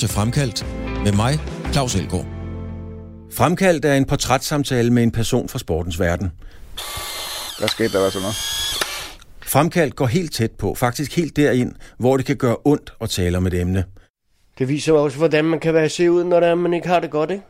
til Fremkaldt med mig, Claus Elgaard. Fremkaldt er en portrætssamtale med en person fra sportens verden. Hvad skete der sådan noget? Fremkaldt går helt tæt på, faktisk helt derind, hvor det kan gøre ondt at tale om et emne. Det viser også, hvordan man kan være se ud, når det er, man ikke har det godt, ikke?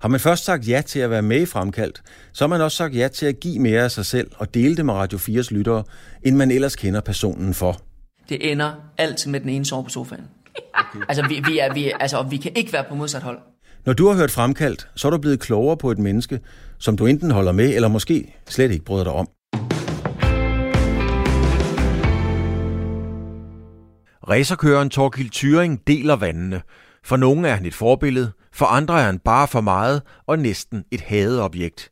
Har man først sagt ja til at være med i Fremkaldt, så har man også sagt ja til at give mere af sig selv og dele det med Radio 4's lyttere, end man ellers kender personen for. Det ender altid med den ene sove på sofaen. altså, vi, vi, er, vi, er, altså, vi kan ikke være på modsat hold. Når du har hørt Fremkaldt, så er du blevet klogere på et menneske, som du enten holder med, eller måske slet ikke bryder dig om. Racerkøren Torkild Thyring deler vandene. For nogle er han et forbillede, for andre er han bare for meget og næsten et hadeobjekt.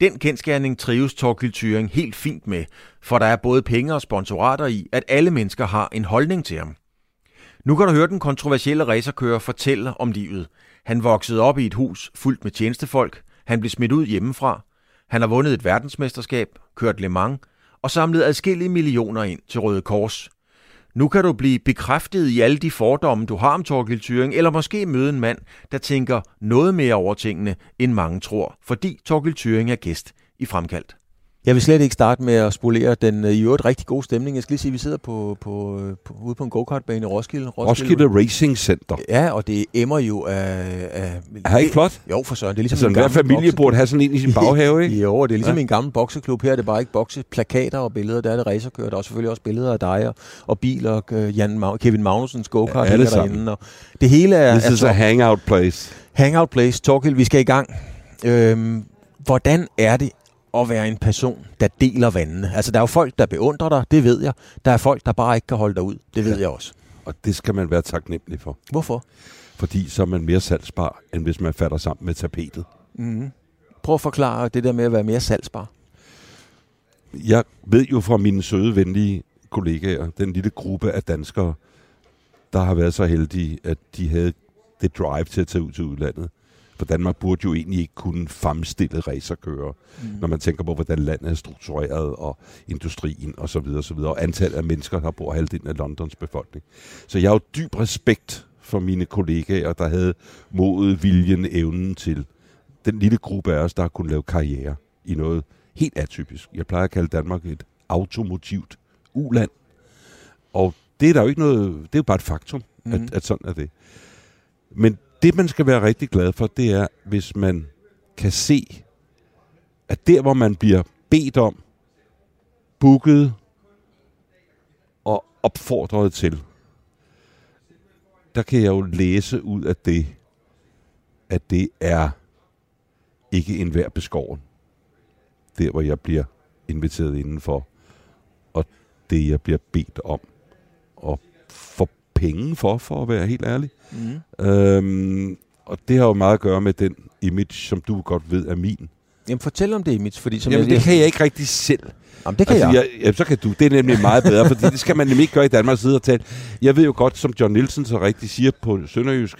Den kendskærning trives Torkild Thyring helt fint med, for der er både penge og sponsorater i, at alle mennesker har en holdning til ham. Nu kan du høre den kontroversielle racerkører fortælle om livet. Han voksede op i et hus fuldt med tjenestefolk. Han blev smidt ud hjemmefra. Han har vundet et verdensmesterskab, kørt Le Mans og samlet adskillige millioner ind til Røde Kors. Nu kan du blive bekræftet i alle de fordomme, du har om Torgild Thyring, eller måske møde en mand, der tænker noget mere over tingene, end mange tror, fordi Torgild Thyring er gæst i Fremkaldt. Jeg vil slet ikke starte med at spolere den øh, i øvrigt rigtig gode stemning. Jeg skal lige sige, at vi sidder på, på, på, ude på en go-kartbane i Roskilde. Roskilde, Roskilde Racing Center. Ja, og det emmer jo af... af er ikke flot? Jo, for søren. Det er ligesom altså, en hver familie bokseklub. burde have sådan en i sin baghave, ikke? jo, og det er ligesom Ja. en gammel bokseklub. Her er det bare ikke bokseplakater og billeder. Der er det racerkører. Der er selvfølgelig også billeder af dig og, og biler. Og øh, Jan Mag- Kevin Magnusens go-kart Ja, derinde. Og det hele er... This is er a hangout place. Hangout Place. Torkild, vi skal i gang. Øhm, hvordan er det at være en person, der deler vandene? Altså, der er jo folk, der beundrer dig, det ved jeg. Der er folk, der bare ikke kan holde dig ud, det ved jeg også. Og det skal man være taknemmelig for. Hvorfor? Fordi så er man mere salgsbar, end hvis man fatter sammen med tapetet. Mm. Prøv at forklare det der med at være mere salgsbar. Jeg ved jo fra mine søde, venlige kollegaer, den lille gruppe af danskere, der har været så heldige, at de havde det drive til at tage ud til udlandet. For Danmark burde jo egentlig ikke kunne fremstille racerkører, mm. når man tænker på, hvordan landet er struktureret, og industrien osv. Og, så videre, og, så videre, og antallet af mennesker, der bor halvdelen af Londons befolkning. Så jeg har jo dyb respekt for mine kollegaer, der havde modet, viljen, evnen til den lille gruppe af os, der har kunnet lave karriere i noget helt atypisk. Jeg plejer at kalde Danmark et automotivt uland. Og det er der jo ikke noget, det er jo bare et faktum, mm. At, at sådan er det. Men det, man skal være rigtig glad for, det er, hvis man kan se, at der, hvor man bliver bedt om, booket og opfordret til, der kan jeg jo læse ud af det, at det er ikke en beskoven. Der, hvor jeg bliver inviteret indenfor, og det, jeg bliver bedt om, og får penge for, for at være helt ærlig. Mm. Øhm, og det har jo meget at gøre med den image, som du godt ved er min. Jamen fortæl om det, Emil, fordi som Jamen, jeg, det kan jeg ikke rigtig selv. Jamen, det kan altså, jeg. jeg. Jamen, så kan du. Det er nemlig meget bedre, fordi det skal man nemlig ikke gøre i Danmark side og tale. Jeg ved jo godt, som John Nielsen så rigtig siger på Sønderjysk,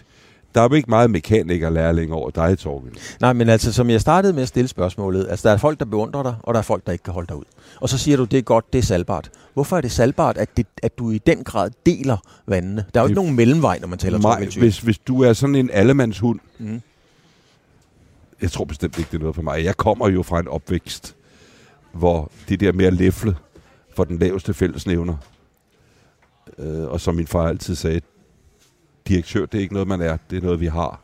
der er jo ikke meget mekaniker lærling over dig, Torgild. Nej, men altså, som jeg startede med at stille spørgsmålet, altså, der er folk, der beundrer dig, og der er folk, der ikke kan holde dig ud. Og så siger du, det er godt, det er salgbart. Hvorfor er det salgbart, at, det, at du i den grad deler vandene? Der er jo ikke Det- nogen mellemvej, når man taler Nej, hvis, hvis du er sådan en allemandshund, Mm. jeg tror bestemt ikke, det er noget for mig. Jeg kommer jo fra en opvækst, hvor det der med at læfle for den laveste fællesnævner, øh, og som min far altid sagde, direktør, det er ikke noget, man er, det er noget, vi har.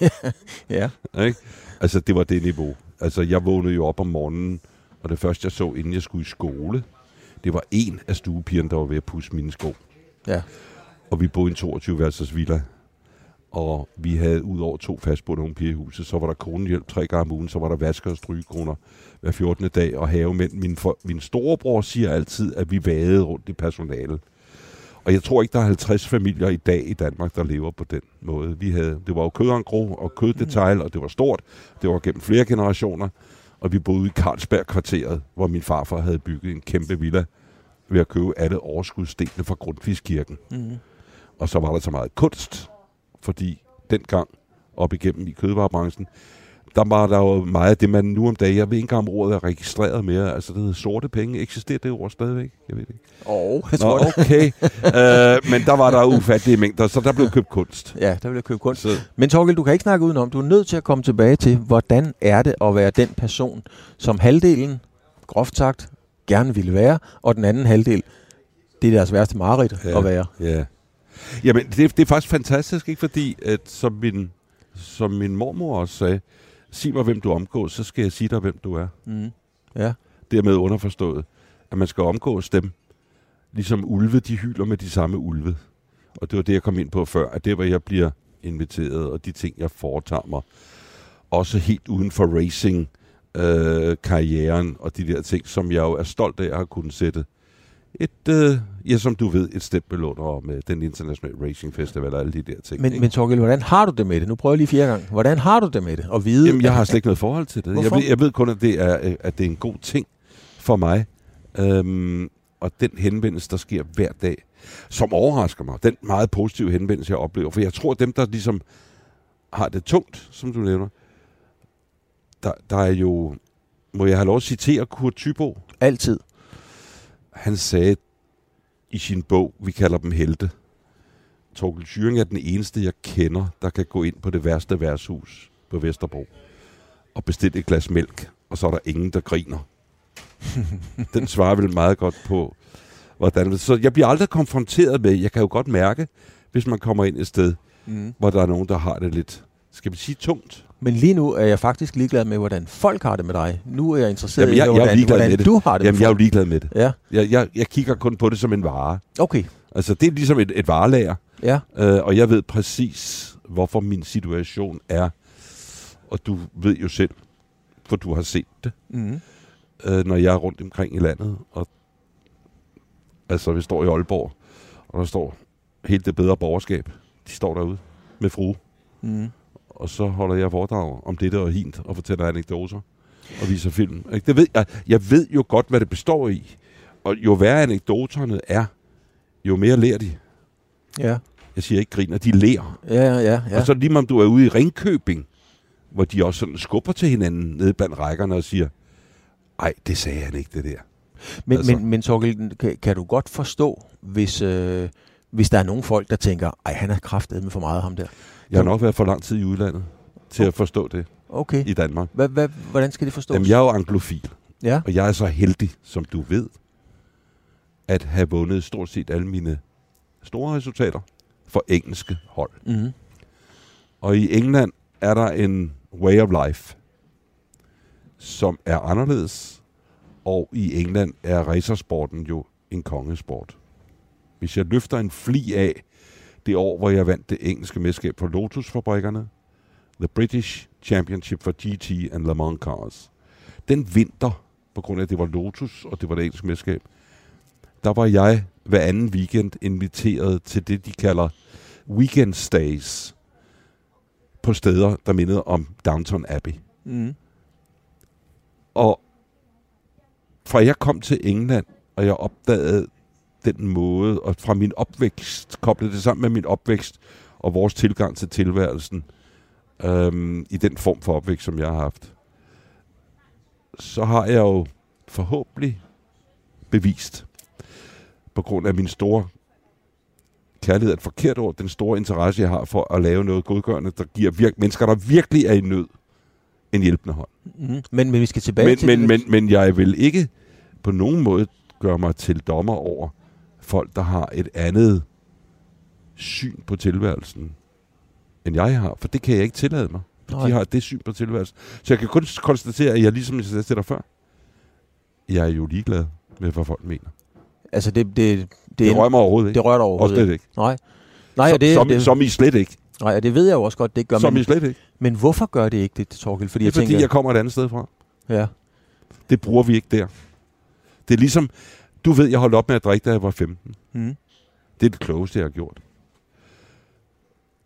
Ja. Ikke? Altså, det var det niveau. Altså, jeg vågnede jo op om morgenen, og det første, jeg så, inden jeg skulle i skole, det var en af stuepigerne, der var ved at pusse mine sko. Ja. Og vi boede i en 22-værelses villa. Og vi havde ud over to fastboende unge piger i huset, så var der kronehjælp tre gange om ugen, så var der vasker og strygekroner hver 14. dag og havemænd. Min, for, min storebror siger altid, at vi vadede rundt i personalet. Og jeg tror ikke, der er 50 familier i dag i Danmark, der lever på den måde. Vi havde, det var jo kødangro og køddetail, og det var stort. Det var gennem flere generationer. Og vi boede i Carlsberg-kvarteret, hvor min farfar havde bygget en kæmpe villa ved at købe alle overskudstenene fra Grundtvigskirken. Mm. Og så var der så meget kunst, fordi dengang op igennem i kødvarebranchen, der var der jo meget af det, man nu om dagen, jeg ved ikke engang om ordet er registreret mere, altså det hedder sorte penge, eksisterer det ord stadigvæk? Jeg ved det ikke. Og jeg Nå, det. okay. øh, men der var der ufattelige mængder, så der blev købt kunst. Ja, der vil jeg købe kunst. Så, Men Torgild, du kan ikke snakke udenom. Du er nødt til at komme tilbage til, hvordan er det at være den person, som halvdelen, groft sagt, gerne ville være, og den anden halvdel, det er deres værste mareridt Ja. at være. ja. Jamen, det, det er faktisk fantastisk, ikke? Fordi, at som min, som min mormor også sagde, sig mig, hvem du omgås, så skal jeg sige dig, hvem du er. Mm. Ja. Dermed underforstået, at man skal omgås dem, ligesom ulve, de hyler med de samme ulve. Og det var det, jeg kom ind på før, at det, hvor jeg bliver inviteret, og de ting, jeg foretager mig, også helt uden for racing, øh, karrieren og de der ting, som jeg jo er stolt af at have kunnet sætte et, øh, ja, som du ved, et stempel under med den internationale racing festival og alle de der ting. Men, ikke? men Torgild, hvordan har du det med det? Nu prøver jeg lige fjerde gang. Hvordan har du det med det? At vide, Jamen, jeg har slet ikke noget forhold til det. Jeg ved, jeg ved kun, at det, er, øh, at det er en god ting for mig. Øhm, og den henvendelse, der sker hver dag, som overrasker mig, den meget positive henvendelse, jeg oplever. For jeg tror, at dem, der ligesom har det tungt, som du nævner, der, der er jo... Må jeg have lov at citere Kurt Thybo? Altid. Han sagde i sin bog, vi kalder dem helte, Torkel Thyring er den eneste, jeg kender, der kan gå ind på det værste værtshus på Vesterbro og bestille et glas mælk, og så er der ingen, der griner. den svarer vel meget godt på, hvordan... Så jeg bliver aldrig konfronteret med, jeg kan jo godt mærke, hvis man kommer ind et sted, Mm. hvor der er nogen, der har det lidt, skal vi sige, tungt. Men lige nu er jeg faktisk ligeglad med, hvordan folk har det med dig. Nu er jeg interesseret Jamen, i, jeg- jeg er hvordan, ligeglad hvordan du har det Jamen, med jeg er jo ligeglad med det. Ja, Jeg, jeg, jeg kigger kun på det som en vare. okay. Altså, det er ligesom et, et varelager. Ja. Øh, og jeg ved præcis, hvorfor min situation er. Og du ved jo selv, for du har set det, Mm. øh, når jeg er rundt omkring i landet. Og, altså, vi står i Aalborg, og der står helt det bedre borgerskab. De står derude med frue. Mm. Og så holder jeg foredrag om det der og hint, og fortæller anekdoter og viser film. Det ved jeg. Jeg ved jo godt, hvad det består i. Og jo værre anekdoterne er, jo mere lærer de. Ja. Jeg siger ikke griner, de lærer. Ja, ja, ja. Og så lige om du er ude i Ringkøbing, hvor de også sådan skubber til hinanden nede blandt rækkerne og siger, ej, det sagde han ikke, det der. Men, Altså- men, men Torgild, kan, kan du godt forstå, hvis, øh, hvis der er nogle folk, der tænker, ej, han har kraftet med for meget ham der. Jeg har nok været for lang tid i udlandet til at forstå det Okay. i Danmark. Hva, hva, hvordan skal det forstås? Jamen, jeg er jo anglofil, Ja. og jeg er så heldig, som du ved, at have vundet stort set alle mine store resultater for engelske hold. Mm. Og i England er der en way of life, som er anderledes. Og i England er racersporten jo en kongesport. Hvis jeg løfter en fli af det år, hvor jeg vandt det engelske mesterskab for Lotus-fabrikkerne, The British Championship for GT and Le Mans Cars, den vinter, på grund af at det var Lotus, og det var det engelske mesterskab, der var jeg hver anden weekend inviteret til det, de kalder weekend stays på steder, der mindede om Downton Abbey. Mm. Og fra jeg kom til England, og jeg opdagede den måde, og fra min opvækst, koblede det sammen med min opvækst og vores tilgang til tilværelsen, øhm, i den form for opvækst, som jeg har haft, så har jeg jo forhåbentlig bevist, på grund af min store kærlighed er et forkert ord, den store interesse, jeg har for at lave noget godgørende, der giver virk- mennesker, der virkelig er i nød, en hjælpende hånd. Mm. Men, men vi skal tilbage Men, til men, det. men, men jeg vil ikke på nogen måde gøre mig til dommer over folk, der har et andet syn på tilværelsen, end jeg har. For det kan jeg ikke tillade mig. Nej. de har det syn på tilværelsen. Så jeg kan kun konstatere, at jeg ligesom jeg sagde til dig før, jeg er jo ligeglad med, hvad folk mener. Altså, det, det, det, Det rører mig overhovedet ikke. det rører dig overhovedet slet ikke. Nej. Nej, og som, det, som, det, som I slet ikke. nej, og det ved jeg jo også godt, det ikke gør. Som Men, I slet ikke. men hvorfor gør det ikke det, Torgild? Fordi Det er jeg fordi, tænker, jeg kommer et andet sted fra. ja. Det bruger vi ikke der. Det er ligesom, du ved, jeg holdt op med at drikke, da jeg var 15. Mm. Det er det klogeste, jeg har gjort.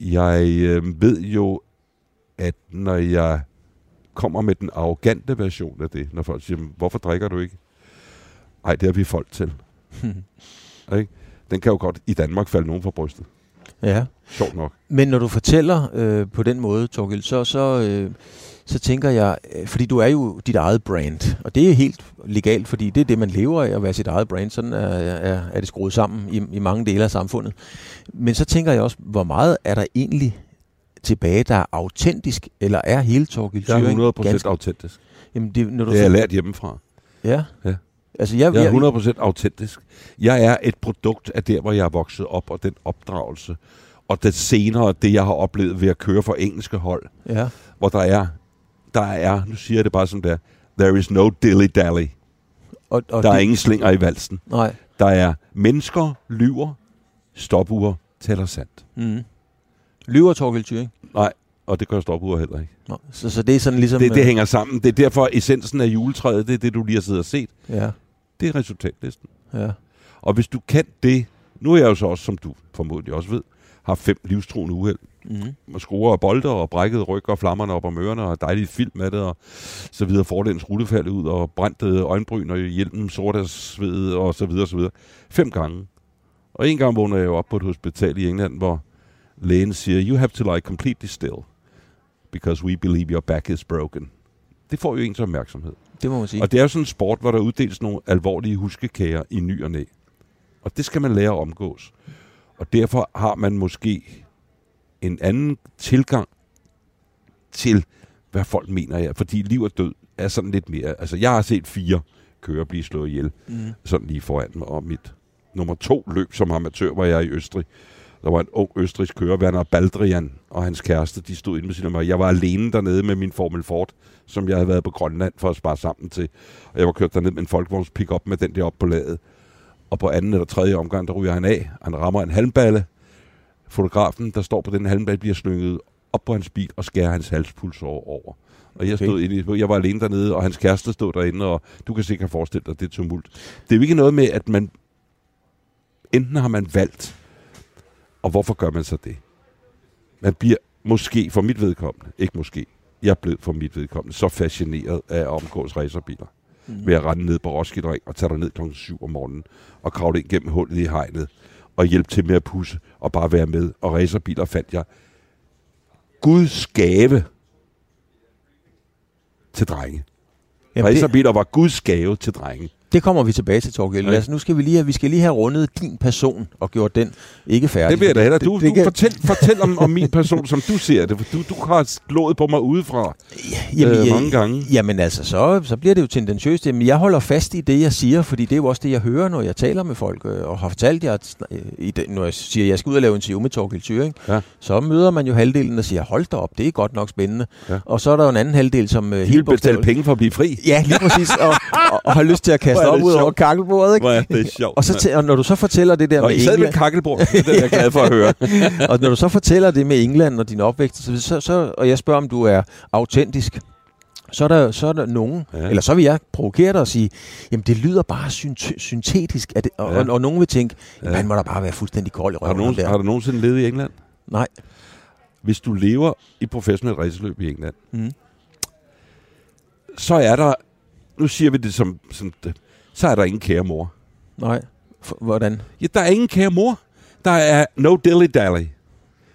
Jeg øh, ved jo, at når jeg kommer med den arrogante version af det, når folk siger, hvorfor drikker du ikke? Ej, det har vi folk til. Ikke? Den kan jo godt i Danmark falde nogen for brystet. Ja. Sjovt nok. Men når du fortæller øh, på den måde, Torgild, så, så, øh, så tænker jeg, øh, fordi du er jo dit eget brand, og det er helt legalt, fordi det er det, man lever af at være sit eget brand. Sådan er, er, er det skruet sammen i, i mange dele af samfundet. Men så tænker jeg også, hvor meget er der egentlig tilbage, der er autentisk, eller er hele Torgild Jeg er 100% ganske- autentisk. Jamen, det, når du Det har jeg lært hjemmefra. Ja. Ja. Altså, jeg, Jeg jeg, er 100% autentisk. Jeg er et produkt af der, hvor jeg er vokset op, og den opdragelse. Og det senere, det jeg har oplevet ved at køre for engelske hold, ja. hvor der er, der er, nu siger jeg det bare som det er, there is no dilly-dally. Og, og Der er det, ingen slinger i valsen. Nej. Der er mennesker, lyver, stopuger, tæller sandt. Mm. Lyver Torgild Thyring? Nej, og det gør stopuger heller ikke. Nå, så, så det er sådan ligesom... Det, det øh, hænger sammen. Det er derfor essensen af juletræet, det er det, du lige har siddet og set. Ja, Det er resultatlisten. ja. Og hvis du kan det, nu er jeg jo så også, som du formodentlig også ved, har fem livstruende uheld. Mm. Med skruer og bolder og brækket ryg og flammerne op om ørerne og dejlige film af det og så videre. Fordens rullefald ud og brændte øjenbryn og hjelmen sort af sved og så videre og så videre. Fem gange. Og en gang vågner jeg jo op på et hospital i England, hvor lægen siger, you have to lie completely still, because we believe your back is broken. Det får jo ens opmærksomhed. Det må man sige. Og det er jo sådan en sport, hvor der uddeles nogle alvorlige huskekager i ny og næ. Og det skal man lære at omgås. Og derfor har man måske en anden tilgang til, hvad folk mener er. Fordi liv og død er sådan lidt mere... Altså, jeg har set fire kører blive slået ihjel, Mm. sådan lige foran mig. Og mit nummer to løb som amatør var jeg i Østrig. Der var en ung østrigsk kører, Werner Baldrian, og hans kæreste, de stod inde med af mig. Jeg var alene dernede med min Formel Ford, som jeg havde været på Grønland for at spare sammen til. Og jeg var kørt derned med en folkevogns pick-up med den der op på ladet. Og på anden eller tredje omgang, der ryger han af. Han rammer en halmballe. Fotografen, der står på den halmballe, bliver slynget op på hans bil og skærer hans halspuls over. Og jeg, Okay. stod inde, i- jeg var alene dernede, og hans kæreste stod derinde, og du kan sikkert forestille dig det tumult. Det er jo ikke noget med, at man... Enten har man valgt, og hvorfor gør man så det? Man bliver måske, for mit vedkommende, ikke måske, jeg blevet for mit vedkommende, så fascineret af at omgås racerbiler. Mm. Ved at rende ned på Roskilde og tage dig ned klokken 7 om morgenen og kravle ind gennem hullet i hegnet og hjælpe til med at pusse og bare være med. Og racerbiler fandt jeg Guds gave til drenge. Jamen, det, Racerbiler var Guds gave til drenge. Det kommer vi tilbage til, Torgild. Ja. Altså, nu skal vi lige have, vi skal lige have rundet din person og gjort den ikke færdig. Det jeg da hellere. Det- Du, det du kan- fortæl, fortæl om, om min person, som du ser det. For du, du har slået på mig udefra Jamen, øh, jeg- mange gange. Jamen altså, så, så bliver det jo tendentiøst. Men jeg holder fast i det, jeg siger, fordi det er jo også det, jeg hører, når jeg taler med folk, øh, og har fortalt jer, at, øh, i det, når jeg siger, at jeg skal ud og lave en interview med Torgild Thyring, Ja. så møder man jo halvdelen og siger, hold da op, det er godt nok spændende. Ja. Og så er der jo en anden halvdel, som øh, helt vil betale bogstaveligt- penge for at blive fri. Ja, lige præcis, og, og, og har lyst til at kaste Hvor er op det ud over sjovt. kakkelbordet, ikke? Hvor er det sjovt. Og, så til, og når du så fortæller det der og med I sad England, et kakkelbord. Det er jeg glad for at høre. og når du så fortæller det med England og din opvækst, så, så, så, og jeg spørger, om du er autentisk, så er der, så er der nogen, Ja. eller så vil jeg provokere dig og sige, jamen det lyder bare synt- syntetisk, er det, og, Ja. og, og nogen vil tænke, Ja. man må da bare være fuldstændig kold i Har røven. du, nogen, der. har du nogensinde levet i England? Nej. Hvis du lever i professionel racerløb i England, Mm. så er der, nu siger vi det som, som det, så er der ingen kære mor. Nej. Hvordan? Ja, der er ingen kære mor. Der er no dilly-dally.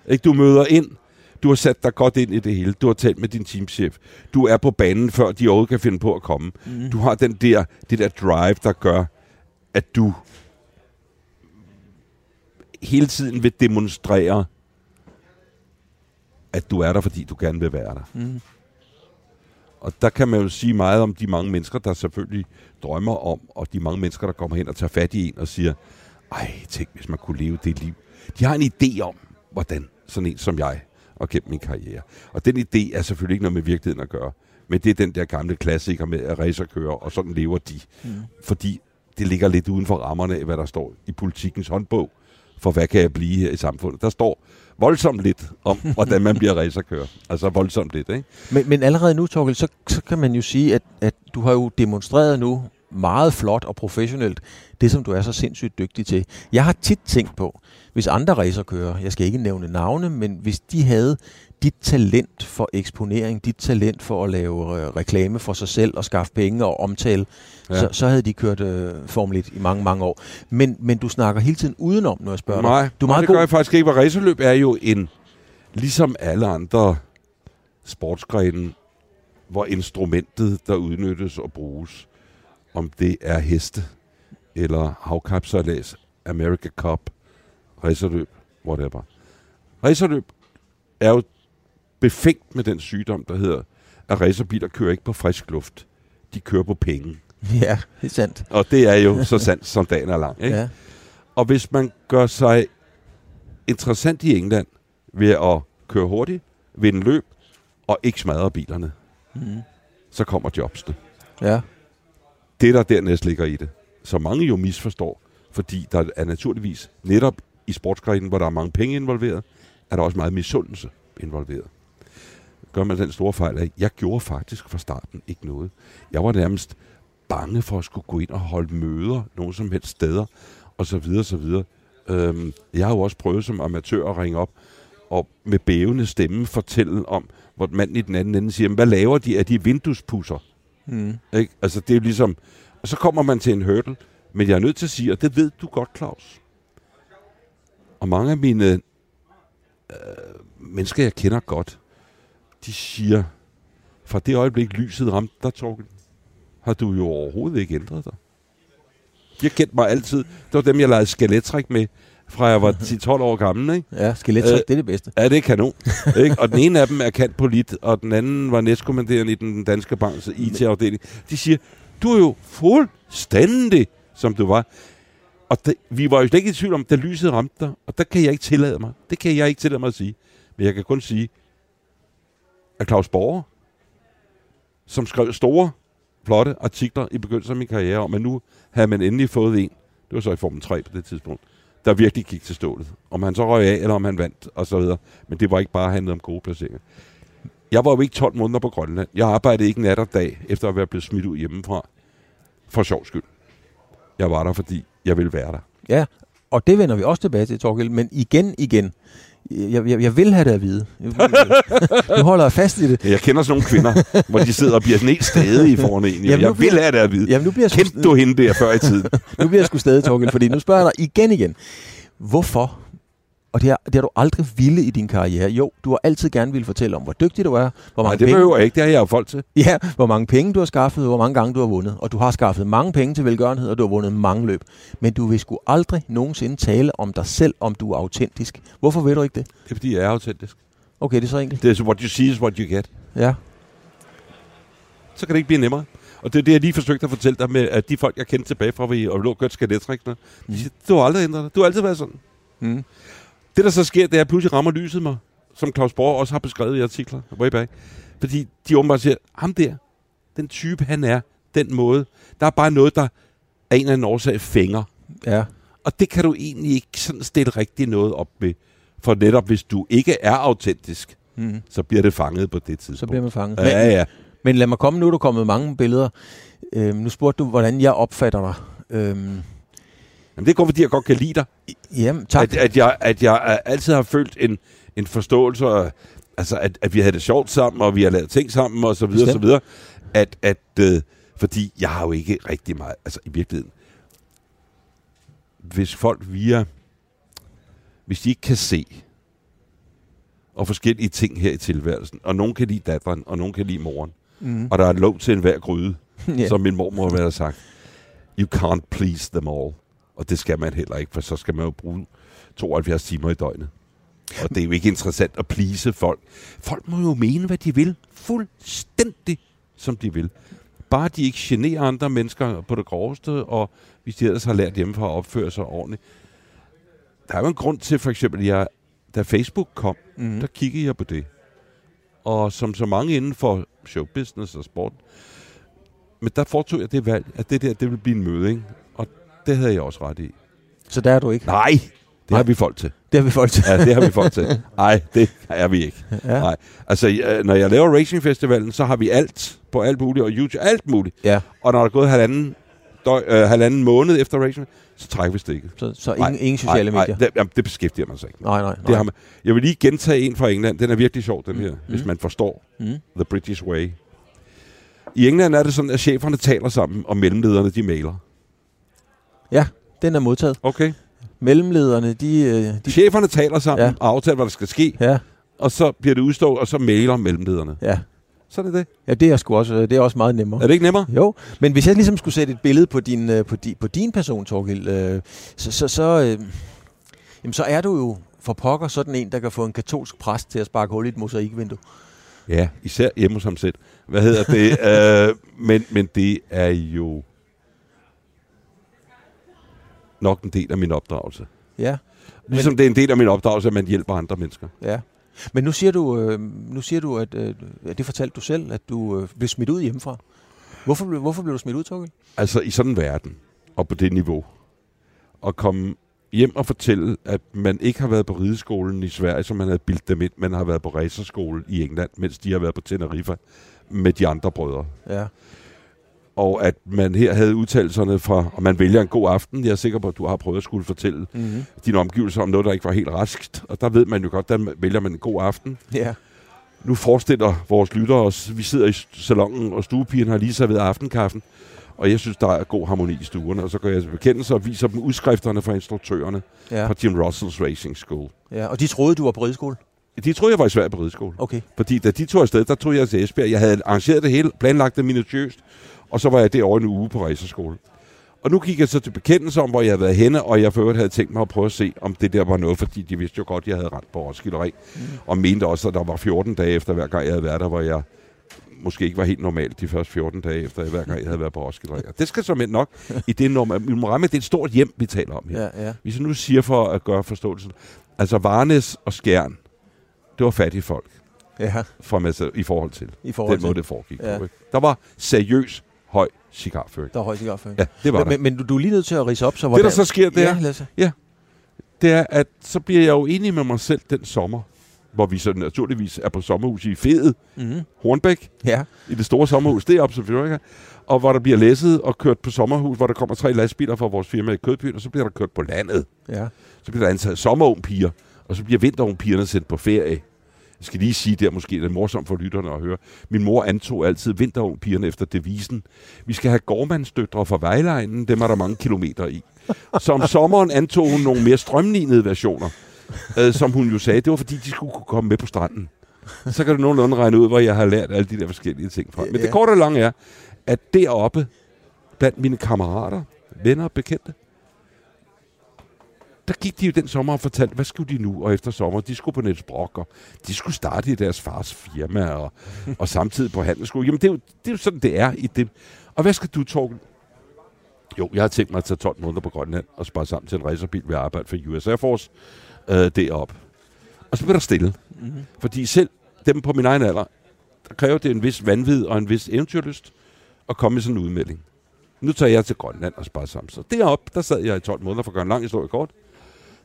Ikke? Du møder ind, du har sat dig godt ind i det hele, du har talt med din teamchef, du er på banen, før de overhovedet kan finde på at komme. Mm. Du har den der, det der drive, der gør, at du hele tiden vil demonstrere, at du er der, fordi du gerne vil være der. Mm. Og der kan man jo sige meget om de mange mennesker, der selvfølgelig drømmer om, og de mange mennesker, der kommer hen og tager fat i en og siger, ej, tænk, hvis man kunne leve det liv. De har en idé om, hvordan sådan en som jeg og gennem min karriere. Og den idé er selvfølgelig ikke noget med virkeligheden at gøre. Men det er den der gamle klassiker med at racerkøre, og sådan lever de. Mm. Fordi det ligger lidt uden for rammerne af, hvad der står i politikens håndbog. For hvad kan jeg blive her i samfundet? Der står voldsomt lidt om, hvordan man bliver racerkører. Altså voldsomt lidt, ikke? Men, men allerede nu, Torgild, så, så kan man jo sige, at, at du har jo demonstreret nu meget flot og professionelt, det som du er så sindssygt dygtig til. Jeg har tit tænkt på, hvis andre racerkører, jeg skal ikke nævne navne, men hvis de havde dit talent for eksponering, dit talent for at lave øh, reklame for sig selv og skaffe penge og omtale, ja. så, så havde de kørt øh, Formel 1 i mange, mange år. Men, men du snakker hele tiden udenom, når jeg spørger Nej, dig. Du er nej meget det god. gør jeg faktisk ikke, for racerløb er jo en, ligesom alle andre sportsgrene, hvor instrumentet, der udnyttes og bruges, om det er heste, eller havkapsejlads, America Cup, racerløb, whatever. Racerløb er jo befængt med den sygdom, der hedder, at racerbiler kører ikke på frisk luft. De kører på penge. Ja, det er sandt. Og det er jo så sandt, som dagen er lang. Ikke? Ja. Og hvis man gør sig interessant i England ved at køre hurtigt, vinde løb og ikke smadre bilerne, Mm. så kommer jobsene. ja. Det, der dernæst ligger i det, så mange jo misforstår, fordi der er naturligvis netop i sportsgrenen, hvor der er mange penge involveret, er der også meget misundelse involveret. Gør man den store fejl af, jeg gjorde faktisk fra starten ikke noget. Jeg var nærmest bange for at skulle gå ind og holde møder nogen som helst steder, og så videre, så videre. Øhm, jeg har jo også prøvet som amatør at ringe op og med bævende stemme fortælle om, hvor manden i den anden ende siger, hvad laver de? Er de vinduespusser? Mm. Ikke? Altså, det er jo ligesom... Og så kommer man til en hurdle, men jeg er nødt til at sige, og det ved du godt, Claus. Og mange af mine øh, mennesker, jeg kender godt, de siger, fra det øjeblik, lyset ramte dig, Torgild, har du jo overhovedet ikke ændret dig. Jeg kendte mig altid. Det var dem, jeg lavede skelettræk med, fra jeg var 10-12 år gammel, ikke? Ja, skelettrik, Øh, det er det bedste. Ja, det er kanon. ikke? Og den ene af dem er kant polit, og den anden var næstkommanderende i den danske banks IT-afdeling. De siger, du er jo fuldstændig, som du var. Og det, vi var jo slet ikke i tvivl om, da lyset ramte dig, og der kan jeg ikke tillade mig. Det kan jeg ikke tillade mig at sige. Men jeg kan kun sige, at Claus Borger, som skrev store, flotte artikler i begyndelsen af min karriere om, at nu havde man endelig fået en, det var så i Formel 3 på det tidspunkt, der virkelig gik til stålet. Om han så røg af, eller om han vandt, og så videre. Men det var ikke bare handlet om gode placeringer. Jeg var jo ikke 12 måneder på Grønland. Jeg arbejdede ikke nat og dag, efter at være blevet smidt ud hjemmefra. For sjov skyld. Jeg var der, fordi jeg ville være der. Ja, og det vender vi også tilbage til, Torgild. Men igen, igen. Jeg, jeg, jeg vil have det at vide. Nu holder jeg fast i det. Jeg kender sådan nogle kvinder, hvor de sidder og bliver sådan helt stadige foran en. Jamen, Jeg, jeg bliver- vil have det at vide. Jamen, nu bliver Kendte du hende der før i tiden? Nu bliver jeg sgu stadig, Torgild, fordi nu spørger jeg dig igen igen. Hvorfor? Og det har, det har du aldrig ville i din karriere. Jo, du har altid gerne ville fortælle om, hvor dygtig du er, hvor Nej, mange, det penge, behøver jeg ikke. Det har jeg jo folk til. ja, hvor mange penge du har skaffet, hvor mange gange du har vundet. Og du har skaffet mange penge til velgørenhed, og du har vundet mange løb. Men du vil sgu aldrig nogensinde tale om dig selv, om du er autentisk. Hvorfor vil du ikke det? Det er, fordi jeg er autentisk. Okay, det er så enkelt. Det er what you see is what you get. Ja. Så kan det ikke blive nemmere. Og det er det, jeg lige forsøgte at fortælle dig med, at de folk, jeg kendte tilbage fra, vi og lå og kørte skeletriksene, de siger, du har aldrig ændret dig. Du har altid været sådan. Mm. Det, der så sker, det er, at pludselig rammer lyset mig, som Claus Borg også har beskrevet i artikler way back. Fordi de åbenbart siger, ham der, den type han er, den måde, der er bare noget, der af en eller anden årsag fænger. Ja. Og det kan du egentlig ikke sådan stille rigtig noget op med. For netop hvis du ikke er autentisk, Mm. så bliver det fanget på det tidspunkt. Så bliver man fanget. Ja, ja. Men lad mig komme, nu er der kommet mange billeder. Øhm, nu spurgte du, hvordan jeg opfatter dig. Øhm, Jamen, det er kun fordi, jeg godt kan lide dig. jamen, tak. At, at, jeg, at jeg altid har følt en, en forståelse, og, altså at, at vi havde det sjovt sammen, og vi har lavet ting sammen, og så videre, og så videre. At, at, øh, fordi jeg har jo ikke rigtig meget, altså i virkeligheden, hvis folk via, hvis de ikke kan se, og forskellige ting her i tilværelsen, og nogen kan lide datteren, og nogen kan lide moren, Mm. og der er lov til enhver gryde, yeah. som min mormor ville have sagt. You can't please them all. Og det skal man heller ikke, for så skal man jo bruge 72 timer i døgnet. Og det er jo ikke interessant at please folk. Folk må jo mene, hvad de vil. Fuldstændig, som de vil. Bare de ikke generer andre mennesker på det groveste, og hvis de ellers har lært hjemmefra at opføre sig ordentligt. Der er jo en grund til, for eksempel, jeg, da Facebook kom, Mm. der kiggede jeg på det. Og som så mange inden for showbusiness og sport, men der foretog jeg det valg, at det der, det ville blive en møding. Og det havde jeg også ret i. Så der er du ikke. Nej, det har vi folk til. Det har vi folk til. Ja, det har vi folk til. Nej, det er vi ikke. Ja. Nej. Altså, når jeg laver Racing Festivalen, så har vi alt på alt muligt, og YouTube, alt muligt. Ja. Og når der er gået halvanden døg, øh, halvanden måned efter racen, så trækker vi stikket. Så, så ingen, ingen sociale nej, medier? Nej, det, jamen, det beskæftiger man sig ikke med. Nej, nej. nej. Det har man. Jeg vil lige gentage en fra England. Den er virkelig sjov, den her, Mm. hvis man forstår Mm. The British Way. I England er det sådan, at cheferne taler sammen, og mellemlederne, de mailer. Ja, den er modtaget. Okay? Mellemlederne, de... øh, de Cheferne taler sammen Ja. og aftaler, hvad der skal ske, ja, og så bliver det udstået, og så mailer mellemlederne. ja. Så er det det. Ja, det er sgu også, øh, det er også meget nemmere. Er det ikke nemmere? Jo, men hvis jeg ligesom skulle sætte et billede på din, øh, på di, på din person, Torgild, øh, så, så, så, øh, jamen, så er du jo for pokker sådan en, der kan få en katolsk præst til at sparke hul i et mosaikvindue. Ja, især hjemme hos ham selv. Hvad hedder det? øh, men, men det er jo nok en del af min opdragelse. Ja, Ligesom det er en del af min opdragelse, at man hjælper andre mennesker. ja. Men nu siger du, øh, nu siger du at øh, det fortalte du selv, at du øh, blev smidt ud hjemmefra. Hvorfor, hvorfor blev du smidt ud, Torgild? Altså i sådan en verden, og på det niveau, at komme hjem og fortælle, at man ikke har været på rideskolen i Sverige, som man havde bildt dem ind, man har været på racerskole i England, mens de har været på Tenerife med de andre brødre. Ja, Og at man her havde udtalelserne fra, og man vælger en god aften. Jeg er sikker på, at du har prøvet at skulle fortælle mm-hmm. dine omgivelser om noget, der ikke var helt raskt. Og der ved man jo godt, der vælger man en god aften. ja, Nu forestiller vores lyttere os, vi sidder i salongen, og stuepigeren har lige serveret aftenkaffen. Og jeg synes, der er god harmoni i stuerne. Og så går jeg til bekendelse og viser dem udskrifterne fra instruktørerne ja, fra Jim Russells Racing School. ja. Og de troede, du var på rideskole? De troede, jeg var i Sverige på rideskole. Okay. Fordi da de tog afsted, der tog jeg til Esbjerg. Jeg havde arrangeret det hele, planlagt det minutiøst, og så var jeg derovre en uge på racerskole. Og nu gik jeg så til bekendelse om, hvor jeg havde været henne, og jeg for øvrigt havde tænkt mig at prøve at se, om det der var noget, fordi de vidste jo godt, at jeg havde rent på Roskilde Ring. Mm. Og mente også, at der var 14 dage efter hver gang, jeg havde været der, hvor jeg måske ikke var helt normalt de første 14 dage efter, hver gang jeg havde været på Roskilde Ring. Og det skal som nok i det normalt. Vi må ramme, det er et stort hjem, vi taler om her. Ja, ja. Hvis jeg nu siger for at gøre forståelsen, altså Varnes og Skjern, det var fattige folk Ja, fra, altså, i forhold til i forhold den måde, til, det foregik. Ja. Ja. Der var seriøs høj cigarføring. der er højt cigarføring. Ja, det var men, der. men, men du, du er lige nødt til at rise op, så Det, hvordan... der så sker, det ja, er, lad os se. det er, at så bliver jeg jo enig med mig selv den sommer, hvor vi så naturligvis er på sommerhus i Fede, Mhm. Hornbæk, Ja, i det store sommerhus deroppe, ikke har, og hvor der bliver læsset og kørt på sommerhus, hvor der kommer tre lastbiler fra vores firma i Kødbyen, og så bliver der kørt på landet. ja. Så bliver der ansat sommerungpiger, og så bliver vinterungpigerne sendt på ferie. Jeg skal lige sige, det er måske lidt morsomt for lytterne at høre. Min mor antog altid vinterungpigerne efter devisen. Vi skal have gårdmandsdøtre fra Vejleinen, dem er der mange kilometer i. Så om sommeren antog hun nogle mere strømlignede versioner, øh, som hun jo sagde, det var fordi, de skulle kunne komme med på stranden. Så kan du nogenlunde regne ud, hvor jeg har lært alle de der forskellige ting fra. Men Ja. det korte og lange er, at deroppe, blandt mine kammerater, venner og bekendte, der gik de jo den sommer og fortalte, hvad skulle de nu? Og efter sommer, de skulle på Niels Brock, og de skulle starte i deres fars firma, og, og samtidig på handelsskole. Jamen, det er, jo, det er jo sådan, det er i det. Og hvad skal du, Torgen? Jo, jeg har tænkt mig at tage 12 måneder på Grønland og spare sammen til en racerbil ved at arbejde for US Air Force øh, derop. Og så bliver der stille. Mm-hmm. Fordi selv dem på min egen alder, der kræver det en vis vanvid og en vis eventyrlyst at komme med sådan en udmelding. Nu tager jeg til Grønland og sparer sammen. Så deroppe, der sad jeg i 12 måneder for at gøre en lang historie kort.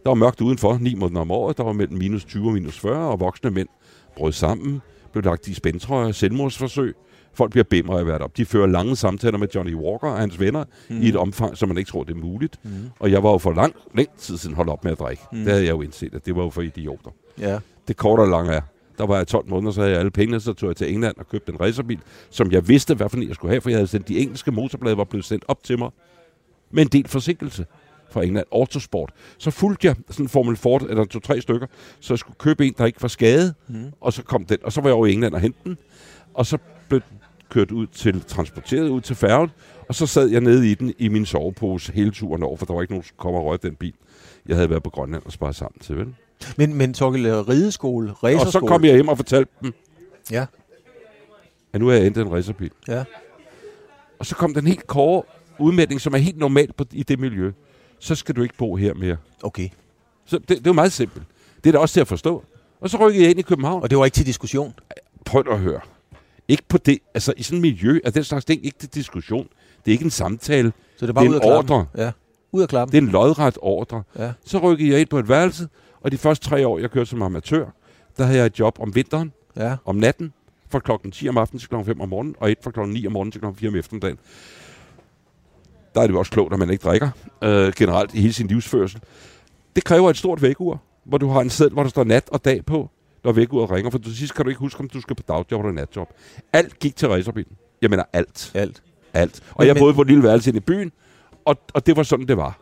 Der var mørkt udenfor, 9 måneder om året. Der var mellem minus 20 og minus 40, og voksne mænd brød sammen, blev lagt i spændtrøjer, selvmordsforsøg. Folk bliver bimmer af være op. De fører lange samtaler med Johnny Walker og hans venner mm. i et omfang, som man ikke tror, det er muligt. Mm. Og jeg var jo for lang, lang tid siden holdt op med at drikke. Mm. Det havde jeg jo indset, at det var jo for idioter. Ja. Det korte og lange er, der var jeg 12 måneder, så havde jeg alle pengene, så tog jeg til England og købte en racerbil, som jeg vidste, hvad for en jeg skulle have, for jeg havde sendt de engelske motorblade, var blevet sendt op til mig med en del forsinkelse fra England, Autosport. Så fulgte jeg sådan en Formel Ford, eller to-tre stykker, så jeg skulle købe en, der ikke var skadet, Mm. og så kom den, og så var jeg over i England og hente den, og så blev den kørt ud til, transporteret ud til færgen, og så sad jeg nede i den i min sovepose hele turen over, for der var ikke nogen, der komme og røre den bil. Jeg havde været på Grønland og sparet sammen til, vel? Men, men Torgild, øh, rideskole, racerskole... Og så kom jeg hjem og fortalte dem, Ja. at nu har jeg hentet en racerbil. Ja. Og så kom den helt kåre udmelding, som er helt normalt på, i det miljø. Så skal du ikke bo her mere. Okay. Så det, det er jo meget simpelt. Det er da også til at forstå. Og så rykkede jeg ind i København. Og det var ikke til diskussion? Prøv at høre. Ikke på det, altså i sådan et miljø er den slags ting ikke til diskussion. Det er ikke en samtale. Så det var Det er ud en af ordre. Ja. Ud af klappen? Det er en lodret ordre. Ja. Så rykkede jeg ind på et værelse, og de første tre år, jeg kørte som amatør, der havde jeg et job om vinteren, Ja. om natten, fra klokken 10 om aftenen til klokken 5 om morgenen, og et fra klokken 9 om morgenen til klokken 4 om eftermiddagen. Der er det jo også klogt, at man ikke drikker øh, generelt i hele sin livsførsel. Det kræver et stort vækkeur, hvor du har en sæd, hvor der står nat og dag på, når vækkeuret ringer. For til sidst kan du ikke huske, om du skal på dagjob eller natjob. Alt gik til racerbilen. Jeg mener alt. Alt. Alt. Og Men- jeg boede på et lille værelse i byen, og, og det var sådan, det var.